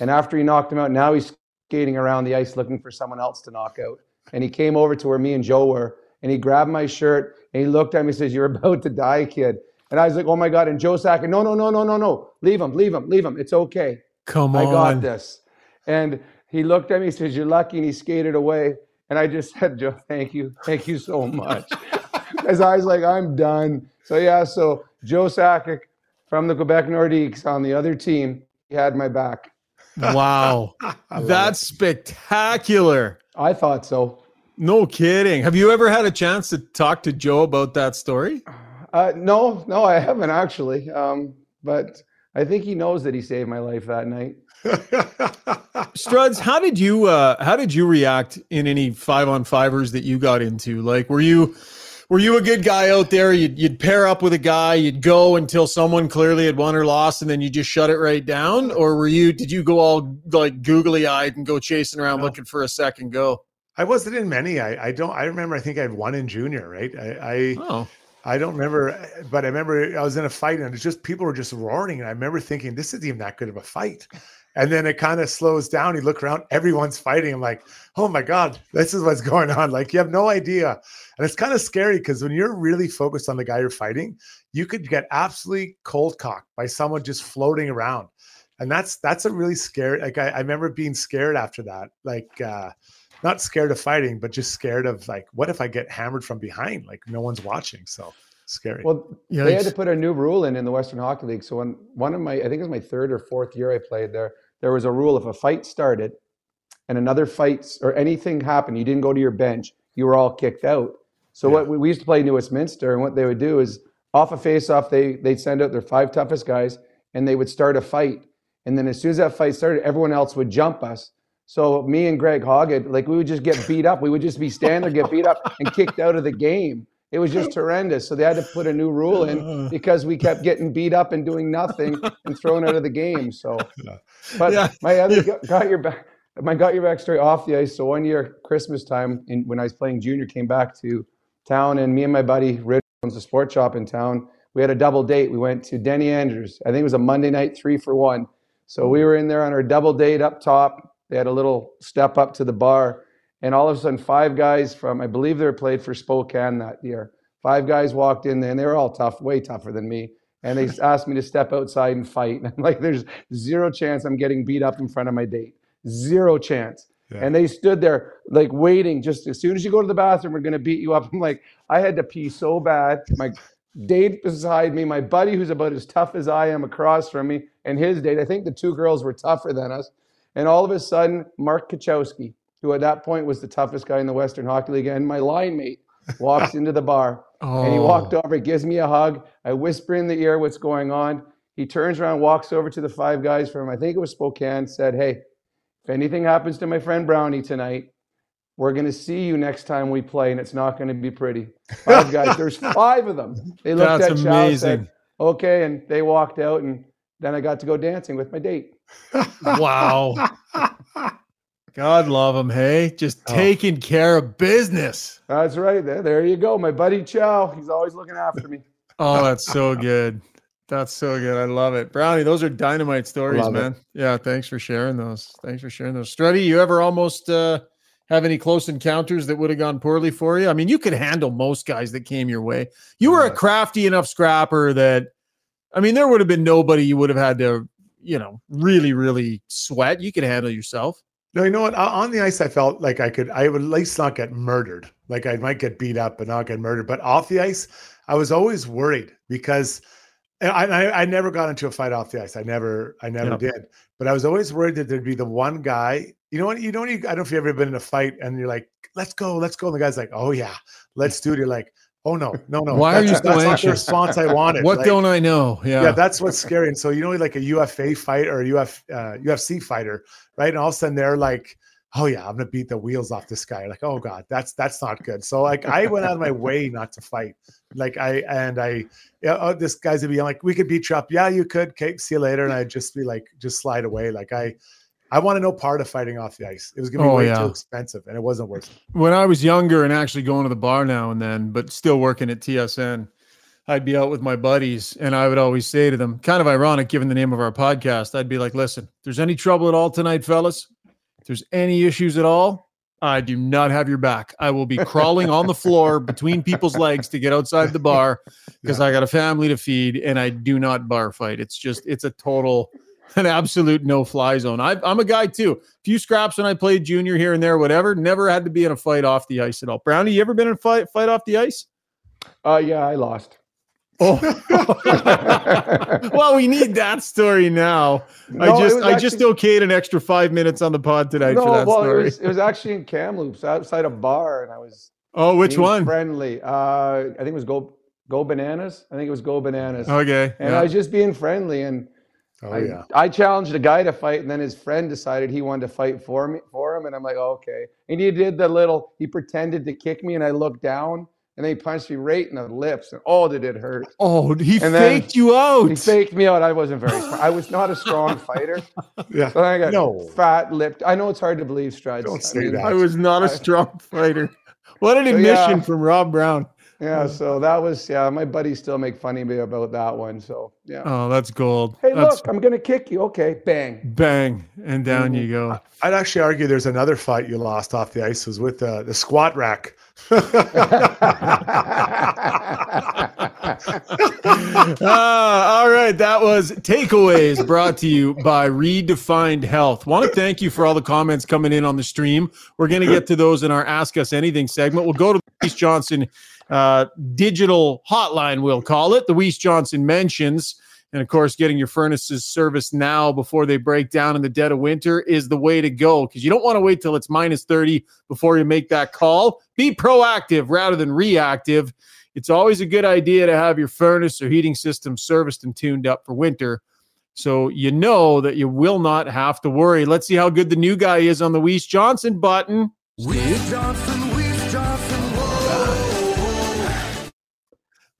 [SPEAKER 2] And after he knocked him out, now he's skating around the ice looking for someone else to knock out. And he came over to where me and Joe were, and he grabbed my shirt and he looked at me and says, You're about to die, kid. And I was like, Oh my God. And Joe Sakic, no, no, no, no, no, no. Leave him, leave him, leave him. It's okay.
[SPEAKER 1] Come on.
[SPEAKER 2] I got this. And he looked at me, he says, You're lucky, and he skated away. And I just said, Joe, thank you. Thank you so much. As I was like, I'm done. So yeah, so Joe Sakic from the Quebec Nordiques on the other team, he had my back.
[SPEAKER 1] Wow. That's it. spectacular.
[SPEAKER 2] I thought so.
[SPEAKER 1] No kidding. Have you ever had a chance to talk to Joe about that story?
[SPEAKER 2] Uh, no, no, I haven't actually. Um, but I think he knows that he saved my life that night.
[SPEAKER 1] Struds, how did you uh, how did you react in any five on fivers that you got into? Like, were you were you a good guy out there? You'd, you'd pair up with a guy, you'd go until someone clearly had won or lost, and then you just shut it right down, or were you? Did you go all like googly eyed and go chasing around no. looking for a second go?
[SPEAKER 3] I wasn't in many. I, I don't. I remember. I think I had one in junior. Right. I. I oh. I don't remember, but I remember I was in a fight and it's just people were just roaring. And I remember thinking, this isn't even that good of a fight. And then it kind of slows down. You look around, everyone's fighting. I'm like, oh my God, this is what's going on. Like, you have no idea. And it's kind of scary because when you're really focused on the guy you're fighting, you could get absolutely cold cocked by someone just floating around. And that's that's a really scary. Like I, I remember being scared after that. Like uh not scared of fighting, but just scared of like, what if I get hammered from behind? Like no one's watching. So scary.
[SPEAKER 2] Well, yeah, they had to put a new rule in in the Western Hockey League. So when one of my, I think it was my third or fourth year I played there, there was a rule if a fight started and another fight or anything happened, you didn't go to your bench, you were all kicked out. So yeah. what we, we used to play New Westminster, and what they would do is off a face-off, they they'd send out their five toughest guys, and they would start a fight. And then as soon as that fight started, everyone else would jump us. So me and Greg Hawgood, like we would just get beat up. We would just be standing there, get beat up, and kicked out of the game. It was just horrendous. So they had to put a new rule in because we kept getting beat up and doing nothing and thrown out of the game. So, but yeah. my other got your back. My got your back story off the ice. So one year Christmas time, in, when I was playing junior, came back to town, and me and my buddy Rich owns a sports shop in town. We had a double date. We went to Denny Andrews. I think it was a Monday night, three for one. So we mm. were in there on our double date up top they had a little step up to the bar, and all of a sudden, five guys from I believe they were played for Spokane that year. Five guys walked in there, and they were all tough, way tougher than me. And they asked me to step outside and fight. And I'm like, there's zero chance I'm getting beat up in front of my date. Zero chance. Yeah. And they stood there like waiting. Just as soon as you go to the bathroom, we're gonna beat you up. I'm like, I had to pee so bad. My date beside me, my buddy who's about as tough as I am across from me, and his date. I think the two girls were tougher than us. And all of a sudden, Mark Kachowski, who at that point was the toughest guy in the Western Hockey League, and my line mate walks into the bar. Oh. And he walked oh. over, gives me a hug. I whisper in the ear what's going on. He turns around, walks over to the five guys from, I think it was Spokane, said, Hey, if anything happens to my friend Brownie tonight, we're going to see you next time we play, and it's not going to be pretty. Five guys, there's five of them. They looked That's at Chow, said, okay, and they walked out, and then I got to go dancing with my date.
[SPEAKER 1] wow. God love him, hey? Just oh. taking care of business.
[SPEAKER 2] That's right. There, there you go. My buddy Chow. He's always looking after me.
[SPEAKER 1] oh, that's so good. That's so good. I love it. Brownie, those are dynamite stories, love man. It. Yeah, thanks for sharing those. Thanks for sharing those. Struddy, you ever almost uh have any close encounters that would have gone poorly for you? I mean, you could handle most guys that came your way. You were a crafty enough scrapper that, I mean, there would have been nobody you would have had to, you know, really, really sweat. You could handle yourself.
[SPEAKER 3] No, you know what? On the ice, I felt like I could, I would at least not get murdered. Like I might get beat up, but not get murdered. But off the ice, I was always worried because I, I, I never got into a fight off the ice. I never, I never yep. did. But I was always worried that there'd be the one guy you know what? You don't. I don't know if you've ever been in a fight and you're like, "Let's go, let's go." And the guy's like, "Oh yeah, let's do it." You're like, "Oh no, no, no."
[SPEAKER 1] Why
[SPEAKER 3] that's,
[SPEAKER 1] are you
[SPEAKER 3] so that's not the response I wanted.
[SPEAKER 1] what like, don't I know? Yeah,
[SPEAKER 3] yeah, that's what's scary. And so you know, like a UFA fight or a Uf, uh, UFC fighter, right? And all of a sudden they're like, "Oh yeah, I'm gonna beat the wheels off this guy." Like, "Oh god, that's that's not good." So like, I went out of my way not to fight. Like I and I, yeah, oh, this guy's gonna be like, "We could beat you up." Yeah, you could. Okay, see you later. And I'd just be like, just slide away. Like I I want to know part of fighting off the ice. It was going to be oh, way yeah. too expensive, and it wasn't worth it.
[SPEAKER 1] When I was younger and actually going to the bar now and then, but still working at TSN, I'd be out with my buddies, and I would always say to them, kind of ironic given the name of our podcast, I'd be like, "Listen, if there's any trouble at all tonight, fellas, if there's any issues at all, I do not have your back. I will be crawling on the floor between people's legs to get outside the bar because yeah. I got a family to feed, and I do not bar fight. It's just, it's a total." an absolute no fly zone. I, am a guy too. A few scraps when I played junior here and there, whatever. Never had to be in a fight off the ice at all. Brownie, you ever been in a fight fight off the ice?
[SPEAKER 2] Uh, yeah, I lost.
[SPEAKER 1] Oh, well, we need that story now. No, I just I just okayed an extra five minutes on the pod tonight no, for that well, story.
[SPEAKER 2] It was, it was actually in Kamloops outside a bar, and I was
[SPEAKER 1] oh, which one?
[SPEAKER 2] Friendly. Uh, I think it was Go Go Bananas. I think it was Go Bananas.
[SPEAKER 1] Okay,
[SPEAKER 2] and yeah. I was just being friendly and Oh I, yeah. I challenged a guy to fight, and then his friend decided he wanted to fight for me for him, and I'm like, oh, okay. And he did the little. He pretended to kick me, and I looked down, and then he punched me right in the lips, and oh, did it hurt!
[SPEAKER 1] Oh, he and faked you out.
[SPEAKER 2] He faked me out. I wasn't very. Smart. I was not a strong fighter. yeah. So I got no. fat lipped. I know it's hard to believe, Struds.
[SPEAKER 3] Don't say I mean, that.
[SPEAKER 1] I was not a strong fighter. What an admission so, yeah. from Rob Brown.
[SPEAKER 2] Yeah, so that was yeah. My buddies still make fun of me about that one. So yeah.
[SPEAKER 1] Oh, that's gold.
[SPEAKER 2] Hey,
[SPEAKER 1] that's...
[SPEAKER 2] look, I'm gonna kick you. Okay, bang,
[SPEAKER 1] bang, and down mm-hmm. you go.
[SPEAKER 3] I'd actually argue there's another fight you lost off the ice was with uh, the squat rack. uh,
[SPEAKER 1] all right, that was takeaways brought to you by Redefined Health. Want to thank you for all the comments coming in on the stream. We're going to get to those in our Ask Us Anything segment. We'll go to Weiss Johnson uh, digital hotline, we'll call it. The Johnson mentions. And of course, getting your furnaces serviced now before they break down in the dead of winter is the way to go because you don't want to wait till it's minus 30 before you make that call. Be proactive rather than reactive. It's always a good idea to have your furnace or heating system serviced and tuned up for winter. So you know that you will not have to worry. Let's see how good the new guy is on the Weiss Johnson button. Johnson.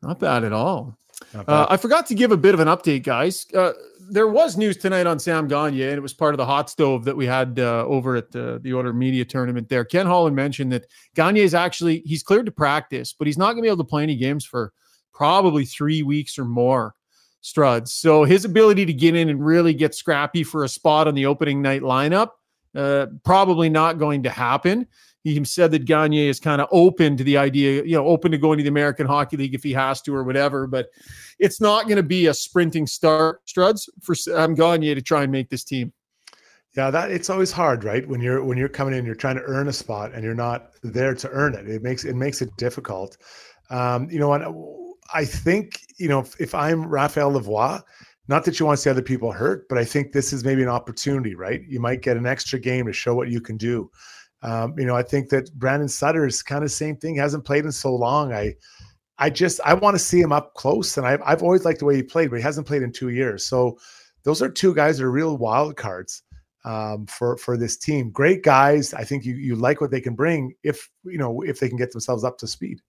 [SPEAKER 1] Not bad at all. Uh, I forgot to give a bit of an update, guys. Uh, there was news tonight on Sam Gagne, and it was part of the hot stove that we had uh, over at the, the Order Media tournament there. Ken Holland mentioned that Gagne is actually he's cleared to practice, but he's not going to be able to play any games for probably three weeks or more. Struds. So his ability to get in and really get scrappy for a spot on the opening night lineup, uh, probably not going to happen. He said that Gagne is kind of open to the idea, you know, open to going to the American Hockey League if he has to or whatever. But it's not going to be a sprinting start, Struds, for Sam Gagne to try and make this team.
[SPEAKER 3] Yeah, that it's always hard, right? When you're when you're coming in, you're trying to earn a spot and you're not there to earn it. It makes it makes it difficult. Um, you know what? I think you know if, if I'm Raphael Lavoie, not that you want to see other people hurt, but I think this is maybe an opportunity, right? You might get an extra game to show what you can do. Um, you know, I think that Brandon Sutter is kind of same thing. Hasn't played in so long. I, I just I want to see him up close, and I've I've always liked the way he played, but he hasn't played in two years. So those are two guys that are real wild cards um, for for this team. Great guys. I think you you like what they can bring if you know if they can get themselves up to speed.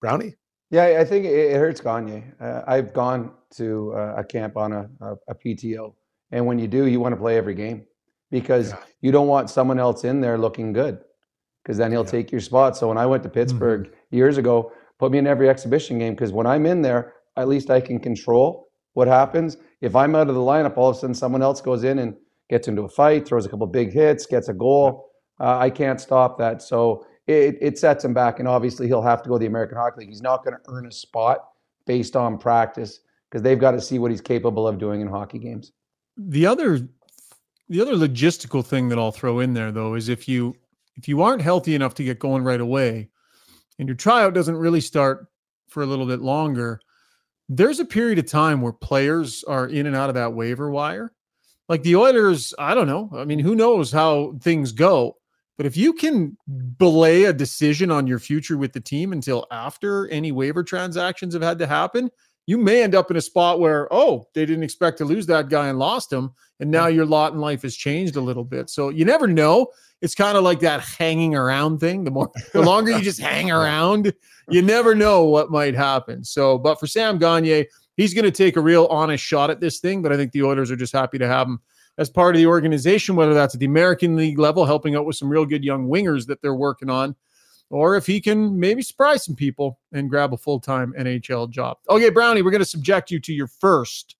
[SPEAKER 3] Brownie.
[SPEAKER 2] Yeah, I think it, hurts Gagne. Uh, I've gone to uh, a camp on a, a, a, PTO, and when you do, you want to play every game because yeah. you don't want someone else in there looking good, because then he'll yeah. take your spot. So when I went to Pittsburgh mm-hmm. years ago, put me in every exhibition game because when I'm in there, at least I can control what happens. If I'm out of the lineup, all of a sudden someone else goes in and gets into a fight, throws a couple big hits, gets a goal. Uh, I can't stop that. So it, it sets him back. And obviously, he'll have to go to the American Hockey League. He's not going to earn a spot based on practice because they've got to see what he's capable of doing in hockey games.
[SPEAKER 1] The other, the other logistical thing that I'll throw in there though is if you if you aren't healthy enough to get going right away, and your tryout doesn't really start for a little bit longer, there's a period of time where players are in and out of that waiver wire. Like the Oilers, I don't know. I mean, who knows how things go? But if you can belay a decision on your future with the team until after any waiver transactions have had to happen, you may end up in a spot where, oh, they didn't expect to lose that guy and lost him. And now your lot in life has changed a little bit. So you never know. It's kind of like that hanging around thing. The more, the longer you just hang around, you never know what might happen. So, but for Sam Gagne, he's going to take a real honest shot at this thing. But I think the Oilers are just happy to have him as part of the organization, whether that's at the American League level, helping out with some real good young wingers that they're working on, or if he can maybe surprise some people and grab a full time NHL job. Okay, Brownie, we're going to subject you to your first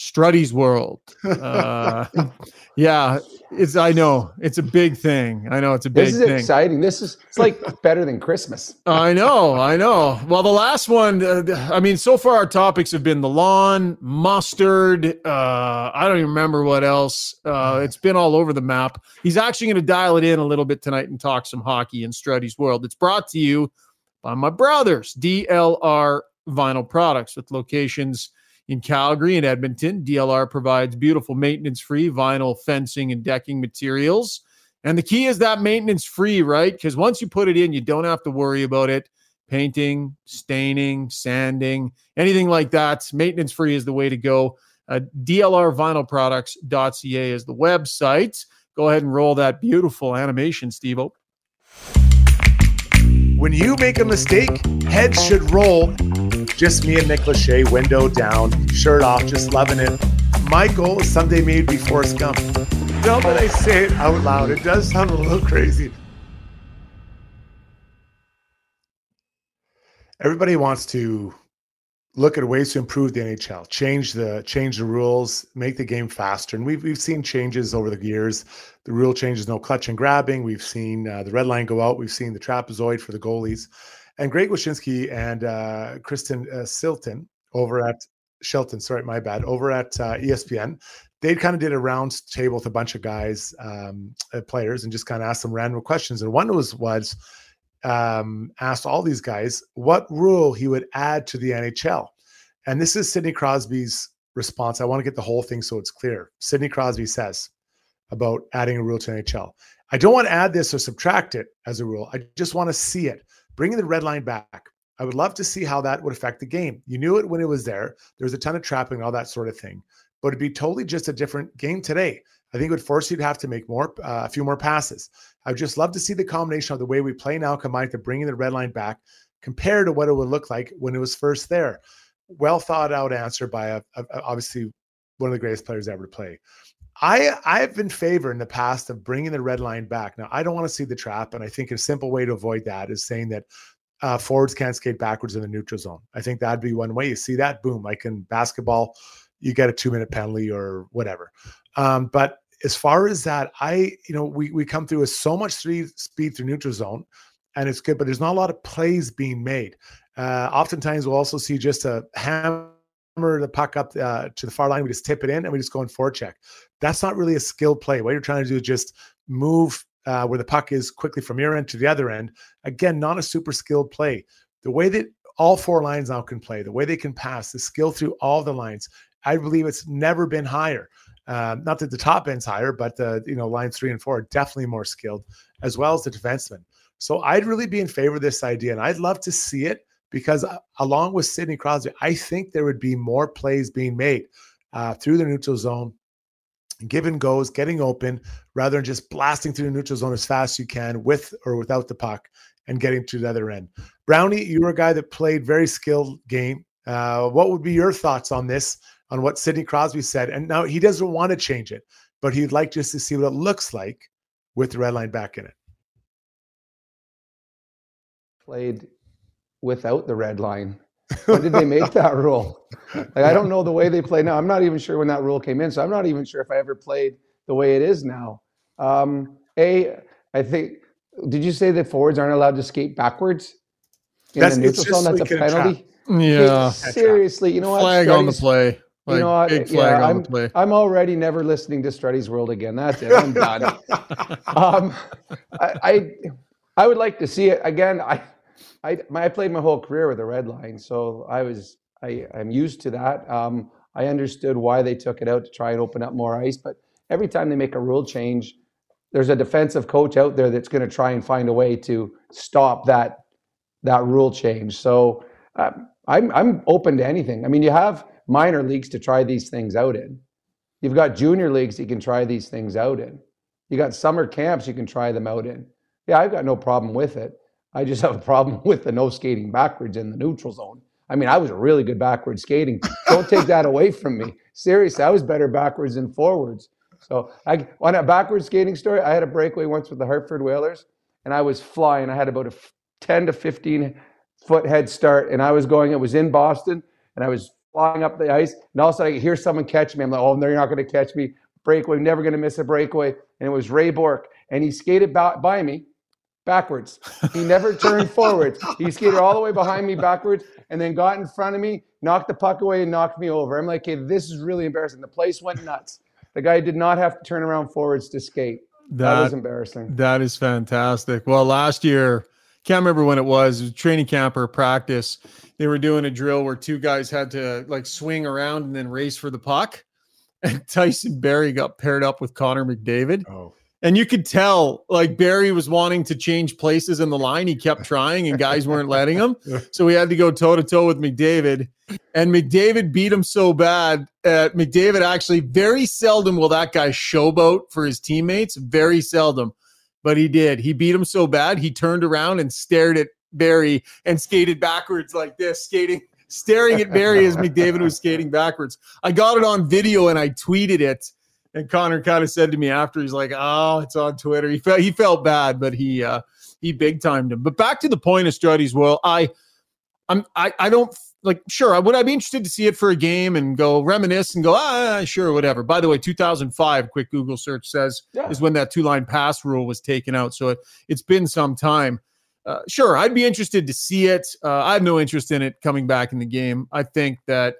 [SPEAKER 1] Struddy's World. Uh, yeah, it's. I know it's a big thing. I know it's a big.
[SPEAKER 2] This is
[SPEAKER 1] thing.
[SPEAKER 2] exciting. This is it's like better than Christmas.
[SPEAKER 1] I know. I know. Well, the last one. Uh, I mean, so far our topics have been the lawn, mustard. Uh, I don't even remember what else. Uh, it's been all over the map. He's actually going to dial it in a little bit tonight and talk some hockey in Struddy's World. It's brought to you by my brothers, DLR Vinyl Products, with locations in Calgary and Edmonton, DLR provides beautiful maintenance free vinyl fencing and decking materials. And the key is that maintenance free, right? Because once you put it in, you don't have to worry about it painting, staining, sanding, anything like that. Maintenance free is the way to go. Uh, DLRvinylproducts.ca is the website. Go ahead and roll that beautiful animation, Steve.
[SPEAKER 3] When you make a mistake, heads should roll just me and Nick Lachey, window down, shirt off, just loving it. My goal is someday maybe be Forrest Gump. Now that I say it out loud, it does sound a little crazy. Everybody wants to look at ways to improve the NHL, change the change the rules, make the game faster. And we've we've seen changes over the years. The rule changes, no clutch and grabbing. We've seen uh, the red line go out. We've seen the trapezoid for the goalies. And Greg Wyshynski and uh, Kristen uh, Silton over at Shelton, sorry, my bad, over at uh, ESPN, they kind of did a round table with a bunch of guys, um, uh, players, and just kind of asked them random questions. And one was was um, asked all these guys what rule he would add to the NHL. And this is Sidney Crosby's response. I want to get the whole thing so it's clear. Sidney Crosby says about adding a rule to NHL. I don't want to add this or subtract it as a rule. I just want to see it bringing the red line back. I would love to see how that would affect the game. You knew it when it was there. There was a ton of trapping, all that sort of thing. But it'd be totally just a different game today. I think it would force you to have to make more, uh, a few more passes. I'd just love to see the combination of the way we play now combined to bringing the red line back compared to what it would look like when it was first there. Well thought out answer by a, a, obviously one of the greatest players ever to play. I I've been favor in the past of bringing the red line back. Now I don't want to see the trap, and I think a simple way to avoid that is saying that uh, forwards can't skate backwards in the neutral zone. I think that'd be one way. You see that, boom, like in basketball, you get a two minute penalty or whatever. Um, but as far as that, I you know we we come through with so much speed speed through neutral zone, and it's good, but there's not a lot of plays being made. Uh, oftentimes, we'll also see just a hammer the puck up uh, to the far line. We just tip it in and we just go in forecheck. That's not really a skilled play. What you're trying to do is just move uh, where the puck is quickly from your end to the other end. Again, not a super skilled play. The way that all four lines now can play, the way they can pass, the skill through all the lines, I believe it's never been higher. Um, not that the top end's higher, but the you know lines three and four are definitely more skilled, as well as the defensemen. So I'd really be in favor of this idea, and I'd love to see it because uh, along with Sidney Crosby, I think there would be more plays being made uh, through the neutral zone, given goes, getting open, rather than just blasting through the neutral zone as fast as you can with or without the puck and getting to the other end. Brownie, you were a guy that played very skilled game. Uh, what would be your thoughts on this? On what Sidney Crosby said, and now he doesn't want to change it, but he'd like just to see what it looks like with the red line back in it.
[SPEAKER 2] Played without the red line. When did they make that rule? Like I don't know the way they play now. I'm not even sure when that rule came in, so I'm not even sure if I ever played the way it is now. Um, a, I think did you say that forwards aren't allowed to skate backwards
[SPEAKER 3] in that's, the neutral zone? That's a penalty.
[SPEAKER 1] Yeah,
[SPEAKER 2] seriously, you know what?
[SPEAKER 1] Flag on the play.
[SPEAKER 2] Like, you know what? Big flag yeah, on I'm, the play. I'm already never listening to Struddy's World again. That's it. I'm done. um, I, I, I would like to see it again. I I I played my whole career with a red line, so I was I I'm used to that. Um, I understood why they took it out to try and open up more ice, but every time they make a rule change, there's a defensive coach out there that's going to try and find a way to stop that that rule change. So um, I'm I'm open to anything. I mean, you have minor leagues to try these things out in. You've got junior leagues you can try these things out in. You got summer camps you can try them out in. Yeah, I've got no problem with it. I just have a problem with the no skating backwards in the neutral zone. I mean, I was a really good backwards skating. Don't take that away from me. Seriously, I was better backwards than forwards. So I on a backwards skating story, I had a breakaway once with the Hartford Whalers, and I was flying. I had about a 10 to 15 foot head start, and I was going. It was in Boston, and I was flying up the ice, and all of a sudden I hear someone catch me. I'm like, oh, they're not going to catch me. Breakaway, never going to miss a breakaway. And it was Ray Bourque, and he skated by me backwards. He never turned forwards. He skated all the way behind me backwards and then got in front of me, knocked the puck away, and knocked me over. I'm like, okay, this is really embarrassing. The place went nuts. The guy did not have to turn around forwards to skate. That, that was embarrassing.
[SPEAKER 1] That is fantastic. Well, last year, can't remember when it was, it was training camp or practice. They were doing a drill where two guys had to like swing around and then race for the puck. And Tyson Barrie got paired up with Connor McDavid.
[SPEAKER 3] Oh.
[SPEAKER 1] And you could tell, like Barrie was wanting to change places in the line. He kept trying, and guys weren't letting him. So he had to go toe to toe with McDavid. And McDavid beat him so bad. Uh, McDavid actually very seldom will that guy showboat for his teammates. Very seldom, but he did. He beat him so bad he turned around and stared at Barrie and skated backwards like this, skating, staring at Barrie as McDavid was skating backwards. I got it on video and I tweeted it and Connor kind of said to me after, he's like, "Oh, it's on Twitter." He felt he felt bad, but he uh, he big timed him. But back to the point of Struddy's well, I I'm I I don't like sure I would I be interested to see it for a game and go reminisce and go ah sure whatever. By the way, 2005 quick Google search says yeah. is when that two line pass rule was taken out. So it, it's been some time. Uh, sure, I'd be interested to see it. Uh, I have no interest in it coming back in the game. I think that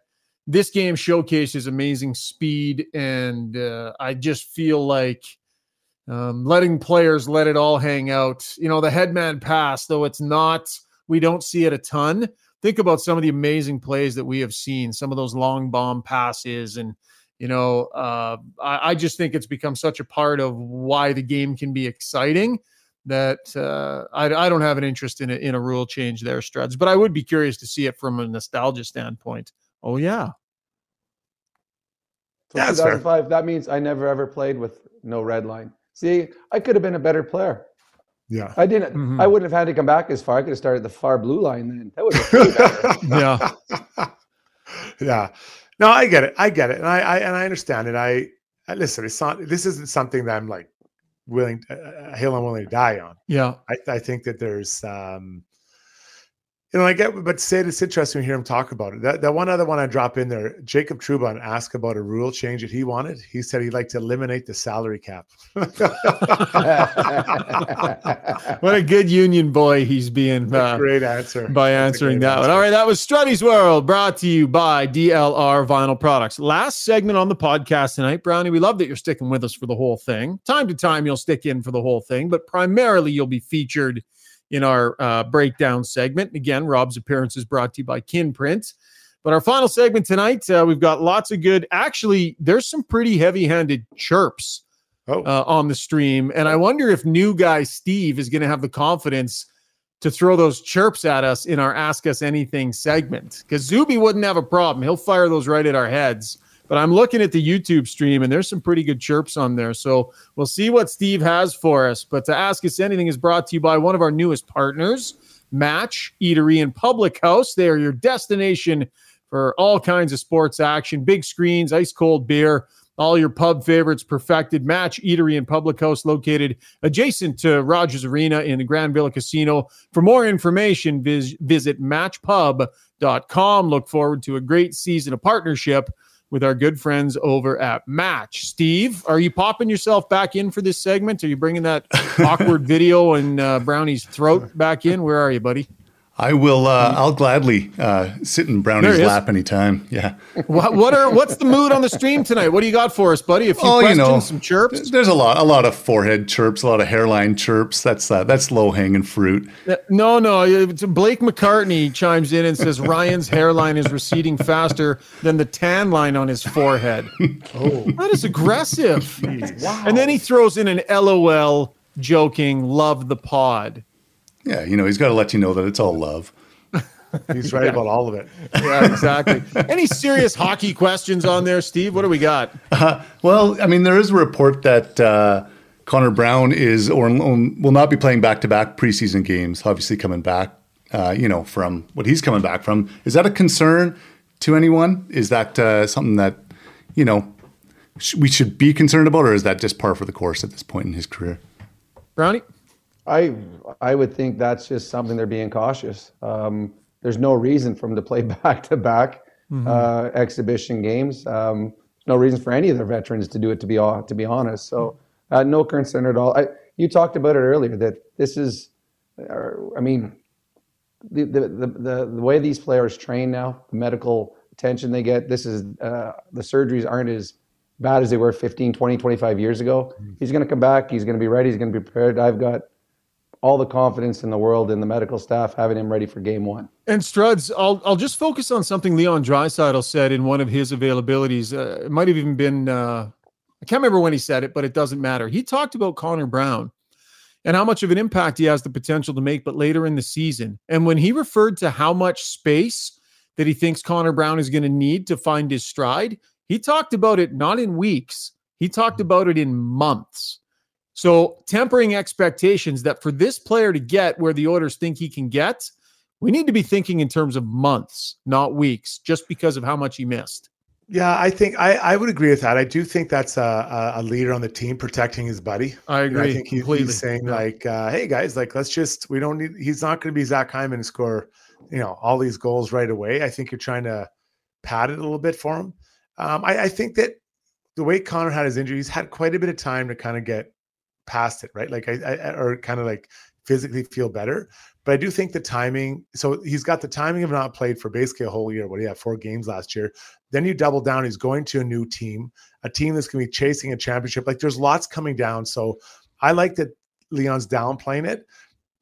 [SPEAKER 1] this game showcases amazing speed, and uh, I just feel like um, letting players let it all hang out. You know, the headman pass, though it's not, we don't see it a ton. Think about some of the amazing plays that we have seen, some of those long bomb passes, and you know, uh, I, I, just think it's become such a part of why the game can be exciting that uh, I, I, don't have an interest in a, in a rule change there, Struds, but I would be curious to see it from a nostalgia standpoint. Oh yeah.
[SPEAKER 2] So yeah, 2005, that means I never ever played with no red line. See, I could have been a better player.
[SPEAKER 3] Yeah.
[SPEAKER 2] I didn't mm-hmm. I wouldn't have had to come back as far. I could have started the far blue line then. That would have
[SPEAKER 1] Yeah.
[SPEAKER 3] yeah. No, I get it. I get it. And I, I and I understand it. I, I listen, it's not this isn't something that I'm like willing a hill I'm willing to die on.
[SPEAKER 1] Yeah.
[SPEAKER 3] I, I think that there's um you know, I get, but Sid, it's interesting to hear him talk about it. That, that one other one I drop in there, Jacob Trouba asked about a rule change that he wanted. He said he'd like to eliminate the salary cap. what
[SPEAKER 1] a good union boy he's being.
[SPEAKER 3] Uh, great answer.
[SPEAKER 1] By answering that answer. one. All right, that was Struddy's World brought to you by DLR Vinyl Products. Last segment on the podcast tonight, Brownie. We love that you're sticking with us for the whole thing. Time to time, you'll stick in for the whole thing, but primarily you'll be featured in our uh, breakdown segment. Again, Rob's appearance is brought to you by Kinprint. But our final segment tonight, uh, we've got lots of good. Actually, there's some pretty heavy-handed chirps oh. uh, on the stream, and I wonder if new guy Steve is going to have the confidence to throw those chirps at us in our Ask Us Anything segment. Because Zuby wouldn't have a problem; he'll fire those right at our heads. But I'm looking at the YouTube stream, and there's some pretty good chirps on there. So we'll see what Steve has for us. But to Ask Us Anything is brought to you by one of our newest partners, Match Eatery and Public House. They are your destination for all kinds of sports action, big screens, ice cold beer, all your pub favorites perfected. Match Eatery and Public House located adjacent to Rogers Arena in the Grand Villa Casino. For more information, vis- visit matchpub.com. Look forward to a great season of partnership with our good friends over at Match. Steve, are you popping yourself back in for this segment? Are you bringing that awkward video and uh, Brownie's throat back in? Where are you, buddy?
[SPEAKER 4] I will. Uh, I'll gladly uh, sit in Brownie's lap anytime. Yeah.
[SPEAKER 1] What, what, are what's the mood on the stream tonight? What do you got for us, buddy? A few oh, questions, you know, some chirps.
[SPEAKER 4] There's a lot, a lot of forehead chirps, a lot of hairline chirps. That's uh, that's low hanging fruit.
[SPEAKER 1] Uh, no, no. Blake McCartney chimes in and says Ryan's hairline is receding faster than the tan line on his forehead. oh, that is aggressive. Wow. And then he throws in an LOL, joking, "Love the pod."
[SPEAKER 4] Yeah, you know, he's got to let you know that it's all love.
[SPEAKER 3] He's right yeah. about all of it.
[SPEAKER 1] Yeah, exactly. Any serious hockey questions on there, Steve? What do we got?
[SPEAKER 4] Uh, well, I mean, there is a report that uh, Connor Brown is or will not be playing back to back preseason games, obviously coming back, uh, you know, from what he's coming back from. Is that a concern to anyone? Is that uh, something that, you know, sh- we should be concerned about, or is that just par for the course at this point in his career?
[SPEAKER 1] Brownie?
[SPEAKER 2] I I would think that's just something they're being cautious. Um, there's no reason for them to play back to back exhibition games. Um, no reason for any of their veterans to do it. To be to be honest, so uh, no concern at all. I, you talked about it earlier that this is, uh, I mean, the, the the, the the way these players train now, the medical attention they get. This is uh, the surgeries aren't as bad as they were 15, 20, 25 years ago. Mm-hmm. He's going to come back. He's going to be ready. He's going to be prepared. I've got all the confidence in the world in the medical staff having him ready for game one.
[SPEAKER 1] And Struds, I'll I'll just focus on something Leon Draisaitl said in one of his availabilities. Uh, it might have even been uh, I can't remember when he said it, but it doesn't matter. He talked about Connor Brown and how much of an impact he has the potential to make, but later in the season. And when he referred to how much space that he thinks Connor Brown is going to need to find his stride, he talked about it not in weeks. He talked about it in months. So tempering expectations that for this player to get where the Oilers think he can get, we need to be thinking in terms of months, not weeks, just because of how much he missed.
[SPEAKER 3] Yeah, I think I, I would agree with that. I do think that's a, a leader on the team protecting his buddy.
[SPEAKER 1] I agree.
[SPEAKER 3] I think he's, he's saying yeah. like, uh, "Hey guys, like let's just we don't need." He's not going to be Zach Hyman and score, you know, all these goals right away. I think you're trying to pad it a little bit for him. Um, I, I think that the way Connor had his injury, he's had quite a bit of time to kind of get past it, right? Like I, I or kind of like physically feel better. But I do think the timing. So he's got the timing of not played for basically a whole year. What do you have? Four games last year. Then you double down. He's going to a new team, a team that's going to be chasing a championship. Like there's lots coming down. So I like that Leon's downplaying it.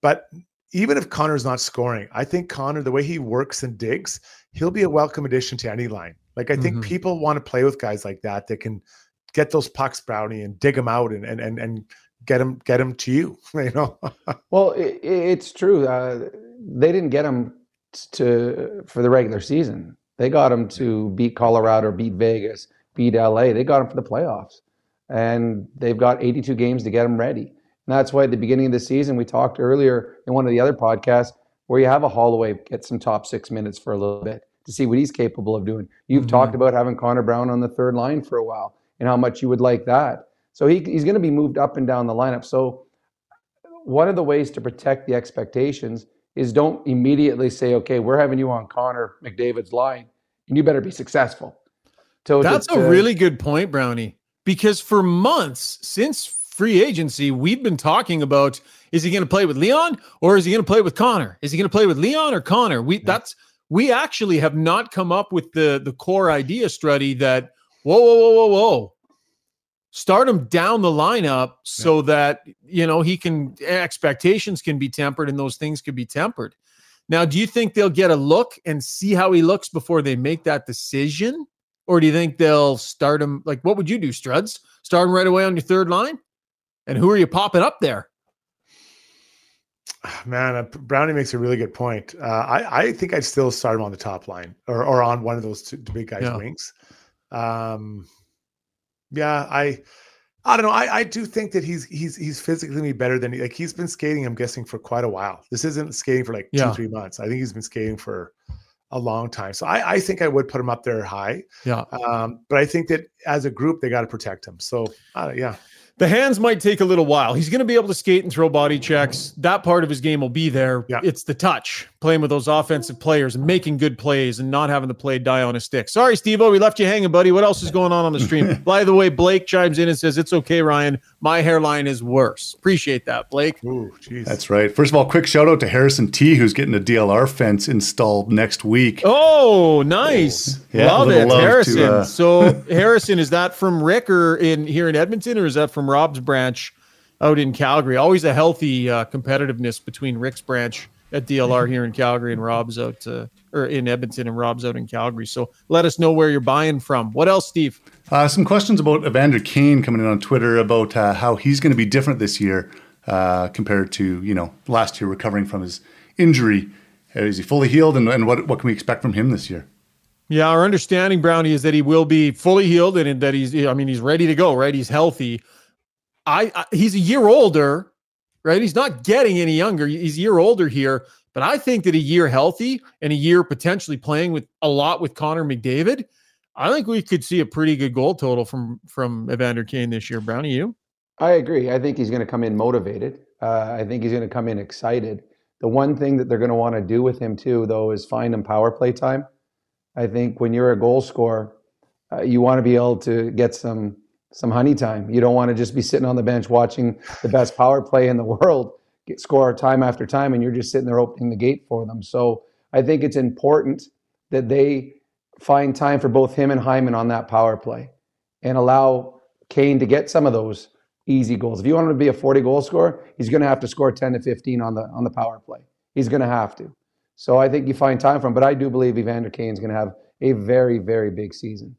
[SPEAKER 3] But even if Connor's not scoring, I think Connor, the way he works and digs, he'll be a welcome addition to any line. Like I think mm-hmm. people want to play with guys like that that can get those pucks, Brownie, and dig them out and and and, and get them get him to you you know?
[SPEAKER 2] Well it, it's true uh, they didn't get them to for the regular season. They got them to beat colorado beat vegas beat la they got them for the playoffs. And they've got 82 games to get them ready. And that's why at the beginning of the season we talked earlier in one of the other podcasts where you have a holloway get some top six minutes for a little bit to see what he's capable of doing. You've mm-hmm. talked about having connor brown on the third line for a while and how much you would like that so he, he's going to be moved up and down the lineup. So one of the ways to protect the expectations is don't immediately say, okay, we're having you on Connor McDavid's line, and you better be successful.
[SPEAKER 1] So that's a uh, really good point, Brownie. Because for months since free agency, we've been talking about is he going to play with Leon or is he going to play with Connor? Is he going to play with Leon or Connor? We yeah. that's we actually have not come up with the the core idea, study that whoa, whoa, whoa, whoa, whoa start him down the lineup so yeah. that you know he can expectations can be tempered and those things can be tempered. Now, do you think they'll get a look and see how he looks before they make that decision? Or do you think they'll start him like what would you do, Struds? Start him right away on your third line? And who are you popping up there?
[SPEAKER 3] Man, uh, Brownie makes a really good point. Uh, I, I think I'd still start him on the top line or, or on one of those two big guys' yeah. wings. Um, yeah, I I don't know. I, I do think that he's he's he's physically better than he, like he's been skating. I'm guessing for quite a while. This isn't skating for like yeah. two three months. I think he's been skating for a long time. So I, I think I would put him up there high.
[SPEAKER 1] Yeah.
[SPEAKER 3] Um, but I think that as a group they got to protect him. So uh, yeah.
[SPEAKER 1] The hands might take a little while. He's going to be able to skate and throw body checks. That part of his game will be there. Yeah. It's the touch, playing with those offensive players and making good plays and not having the play die on a stick. Sorry, Steve we left you hanging, buddy. What else is going on on the stream? By the way, Blake chimes in and says, It's okay, Ryan. My hairline is worse. Appreciate that, Blake.
[SPEAKER 3] Ooh,
[SPEAKER 4] That's right. First of all, quick shout out to Harrison T, who's getting a DLR fence installed next week.
[SPEAKER 1] Oh, nice. Yeah, love it. Love Harrison. To, uh... so, Harrison, is that from Rick or in here in Edmonton, or is that from Rob's branch out in Calgary. Always a healthy uh, competitiveness between Rick's branch at DLR here in Calgary and Rob's out uh, or in Edmonton and Rob's out in Calgary. So let us know where you're buying from. What else, Steve?
[SPEAKER 4] Uh, some questions about Evander Kane coming in on Twitter about uh, how he's going to be different this year uh, compared to you know last year recovering from his injury. Is he fully healed, and, and what what can we expect from him this year?
[SPEAKER 1] Yeah, our understanding, Brownie, is that he will be fully healed and that he's, I mean, he's ready to go, right? He's healthy. I, I he's a year older, right? He's not getting any younger. He's a year older here, but I think that a year healthy and a year potentially playing with a lot with Connor McDavid, I think we could see a pretty good goal total from from Evander Kane this year. Brownie, you?
[SPEAKER 2] I agree. I think he's going to come in motivated. Uh, I think he's going to come in excited. The one thing that they're going to want to do with him too, though, is find him power play time. I think when you're a goal scorer, uh, you want to be able to get some some honey time. You don't want to just be sitting on the bench watching the best power play in the world get score time after time, and you're just sitting there opening the gate for them. So I think it's important that they find time for both him and Hyman on that power play, and allow Kane to get some of those easy goals. If you want him to be a 40 goal scorer, he's going to have to score 10 to 15 on the on the power play. He's going to have to. So I think you find time for him, but I do believe Evander Kane's going to have a very very big season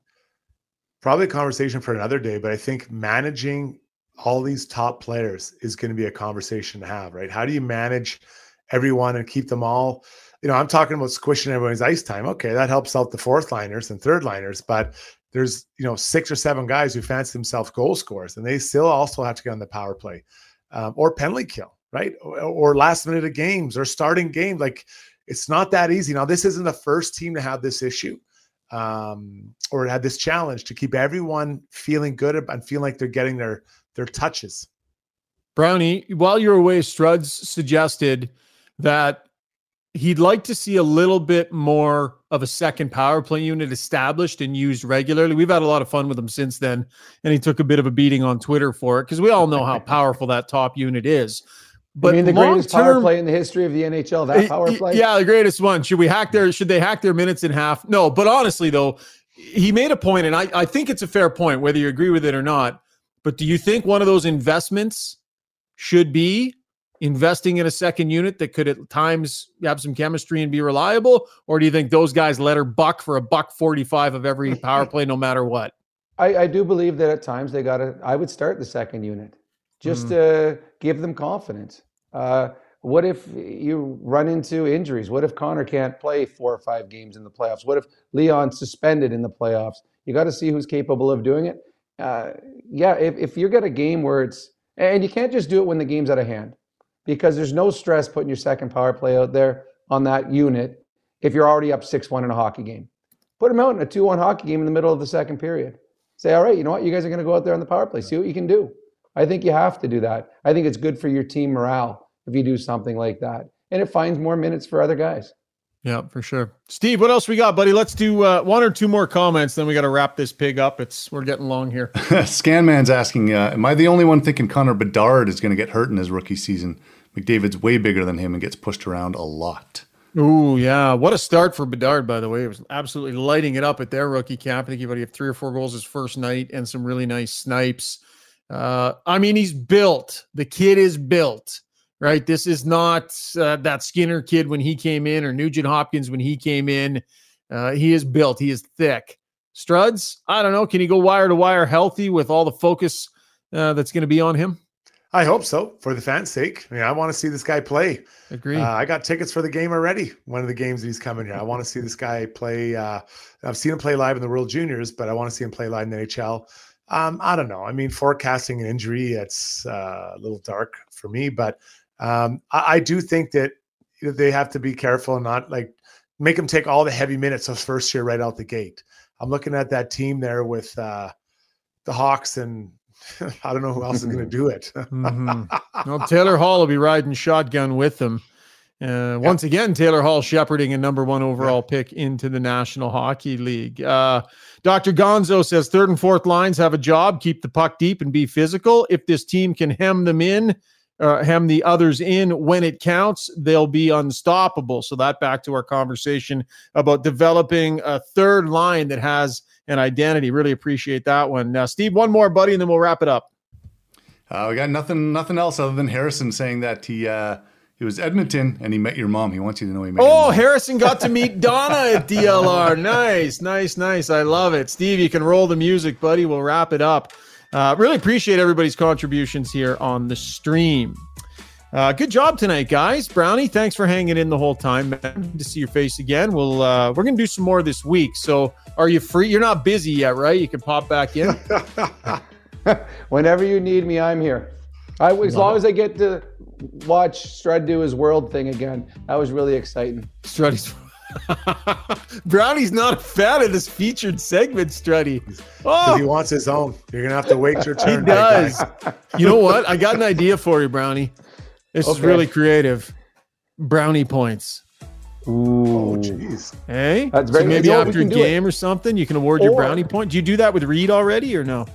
[SPEAKER 3] probably a conversation for another day, but I think managing all these top players is going to be a conversation to have, right? How do you manage everyone and keep them all? You know, I'm talking about squishing everyone's ice time. Okay, that helps out the fourth liners and third liners, but there's you know six or seven guys who fancy themselves goal scorers, and they still also have to get on the power play um, or penalty kill, right? Or, or last minute of games or starting games. Like it's not that easy. Now, this isn't the first team to have this issue um, or had this challenge to keep everyone feeling good and feeling like they're getting their their touches.
[SPEAKER 1] Brownie, while you're away, Struds suggested that he'd like to see a little bit more of a second power play unit established and used regularly. We've had a lot of fun with him since then, and he took a bit of a beating on Twitter for it because we all know how powerful that top unit is.
[SPEAKER 2] But I mean, the greatest power play in the history of the NHL, that power play.
[SPEAKER 1] Yeah, the greatest one. Should we hack their? Should they hack their minutes in half? No, but honestly, though, he made a point, and I, I think it's a fair point, whether you agree with it or not. But do you think one of those investments should be investing in a second unit that could at times have some chemistry and be reliable, or do you think those guys let her buck for a buck forty-five of every power play, no matter what?
[SPEAKER 2] I, I do believe that at times they got to. I would start the second unit just mm. to give them confidence. Uh, what if you run into injuries? What if Connor can't play four or five games in the playoffs? What if Leon's suspended in the playoffs? You got to see who's capable of doing it. Uh, yeah, if, if you get a game where it's, and you can't just do it when the game's out of hand because there's no stress putting your second power play out there on that unit if you're already up 6 1 in a hockey game. Put them out in a 2 1 hockey game in the middle of the second period. Say, all right, you know what? You guys are going to go out there on the power play, see what you can do. I think you have to do that. I think it's good for your team morale if you do something like that. And it finds more minutes for other guys.
[SPEAKER 1] Yeah, for sure. Steve, what else we got, buddy? Let's do uh, one or two more comments, then we got to wrap this pig up. It's we're getting long here.
[SPEAKER 4] Scanman's asking, uh, "Am I the only one thinking Connor Bedard is going to get hurt in his rookie season? McDavid's way bigger than him and gets pushed around a lot."
[SPEAKER 1] Oh yeah. What a start for Bedard, by the way. It was absolutely lighting it up at their rookie camp. I think he already had three or four goals his first night and some really nice snipes. Uh, I mean, he's built. The kid is built, right? This is not uh, that Skinner kid when he came in or Nugent Hopkins when he came in. Uh, he is built. He is thick. Struds, I don't know. Can he go wire to wire healthy with all the focus uh, that's going to be on him?
[SPEAKER 3] I hope so for the fans' sake. I mean, I want to see this guy play.
[SPEAKER 1] Agree.
[SPEAKER 3] Uh, I got tickets for the game already. One of the games that he's coming here. I want to see this guy play. Uh, I've seen him play live in the World Juniors, but I want to see him play live in the NHL. Um, I don't know. I mean, forecasting an injury, it's uh, a little dark for me, but um, I, I, do think that they have to be careful and not like make him take all the heavy minutes of first year right out the gate. I'm looking at that team there with uh, the Hawks and I don't know who else is going to do it.
[SPEAKER 1] mm-hmm. Well, Taylor Hall will be riding shotgun with them. Uh, once again, Taylor Hall shepherding a number one overall yeah. pick into the National Hockey League. Uh, Dr. Gonzo says third and fourth lines have a job, keep the puck deep and be physical. If this team can hem them in, uh, hem the others in when it counts, they'll be unstoppable. So that back to our conversation about developing a third line that has an identity. Really appreciate that one. Now, Steve, one more, buddy, and then we'll wrap it up.
[SPEAKER 4] Uh, we got nothing, nothing else other than Harrison saying that he uh, he was Edmonton and he met your mom. He wants you to know he met.
[SPEAKER 1] Oh, Harrison got to meet Donna at DLR. nice, nice, nice. I love it. Steve, you can roll the music, buddy. We'll wrap it up. Uh, really appreciate everybody's contributions here on the stream. Uh, good job tonight, guys. Brownie, thanks for hanging in the whole time. Man. to see your face again. We'll uh, we're gonna do some more this week. So, are you free? You're not busy yet, right? You can pop back in
[SPEAKER 2] whenever you need me. I'm here. I, as long as I get to watch Strud do his world thing again, that was really exciting.
[SPEAKER 1] Struddy's. Brownie's not a fan of this featured segment, Struddy.
[SPEAKER 3] Oh, he wants his own. You're gonna have to wait your turn.
[SPEAKER 1] He does. you know what? I got an idea for you, Brownie. This okay. is really creative. Brownie points.
[SPEAKER 2] Ooh.
[SPEAKER 3] Oh, jeez.
[SPEAKER 1] Hey, That's very, so maybe after a game or something, you can award or, your brownie point. Do you do that with Reed already or no?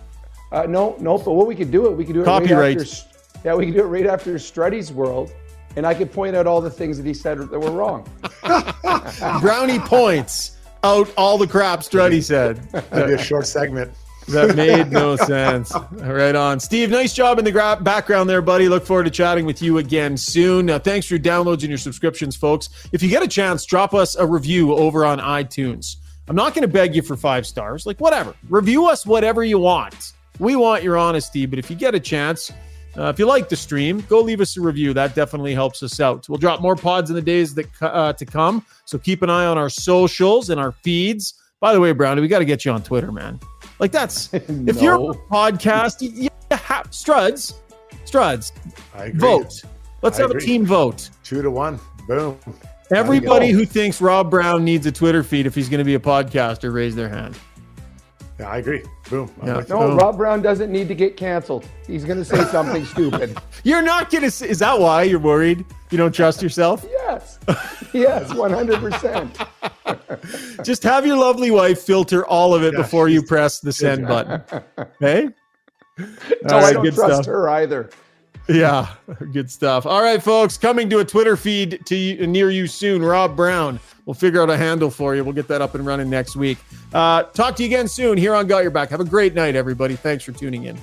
[SPEAKER 2] Uh, no, no. But what we could do it, we could do it
[SPEAKER 1] copyright.
[SPEAKER 2] Right after, yeah, we could do it right after Struddy's World, and I could point out all the things that he said that were wrong.
[SPEAKER 1] brownie points out all the crap Struddy said.
[SPEAKER 3] That'd be a short segment.
[SPEAKER 1] That made no sense. Right on. Steve, nice job in the gra- background there, buddy. Look forward to chatting with you again soon. Uh, thanks for your downloads and your subscriptions, folks. If you get a chance, drop us a review over on iTunes. I'm not going to beg you for five stars. Like, whatever. Review us whatever you want. We want your honesty, but if you get a chance, uh, if you like the stream, go leave us a review. That definitely helps us out. We'll drop more pods in the days that uh, to come. So keep an eye on our socials and our feeds. By the way, Brownie, we got to get you on Twitter, man. Like that's no. if you're a podcast, you, you have Struds, Struds, vote. Let's I have agree. a team vote.
[SPEAKER 3] Two to one. Boom.
[SPEAKER 1] Everybody who thinks Rob Brown needs a Twitter feed if he's going to be a podcaster, raise their hand.
[SPEAKER 3] Yeah, I agree. Boom.
[SPEAKER 2] Yeah. Like no, boom. Rob Brown doesn't need to get canceled. He's going to say something stupid.
[SPEAKER 1] You're not going to. Is that why you're worried? You don't trust yourself?
[SPEAKER 2] yes. Yes, 100%.
[SPEAKER 1] Just have your lovely wife filter all of it before you press the send button. Hey?
[SPEAKER 2] No, right, I don't trust stuff. her either.
[SPEAKER 1] Yeah, good stuff. All right, folks, coming to a Twitter feed to you, near you soon. Rob Brown. We'll figure out a handle for you. We'll get that up and running next week. Uh, talk to you again soon here on Got Your Back. Have a great night, everybody. Thanks for tuning in.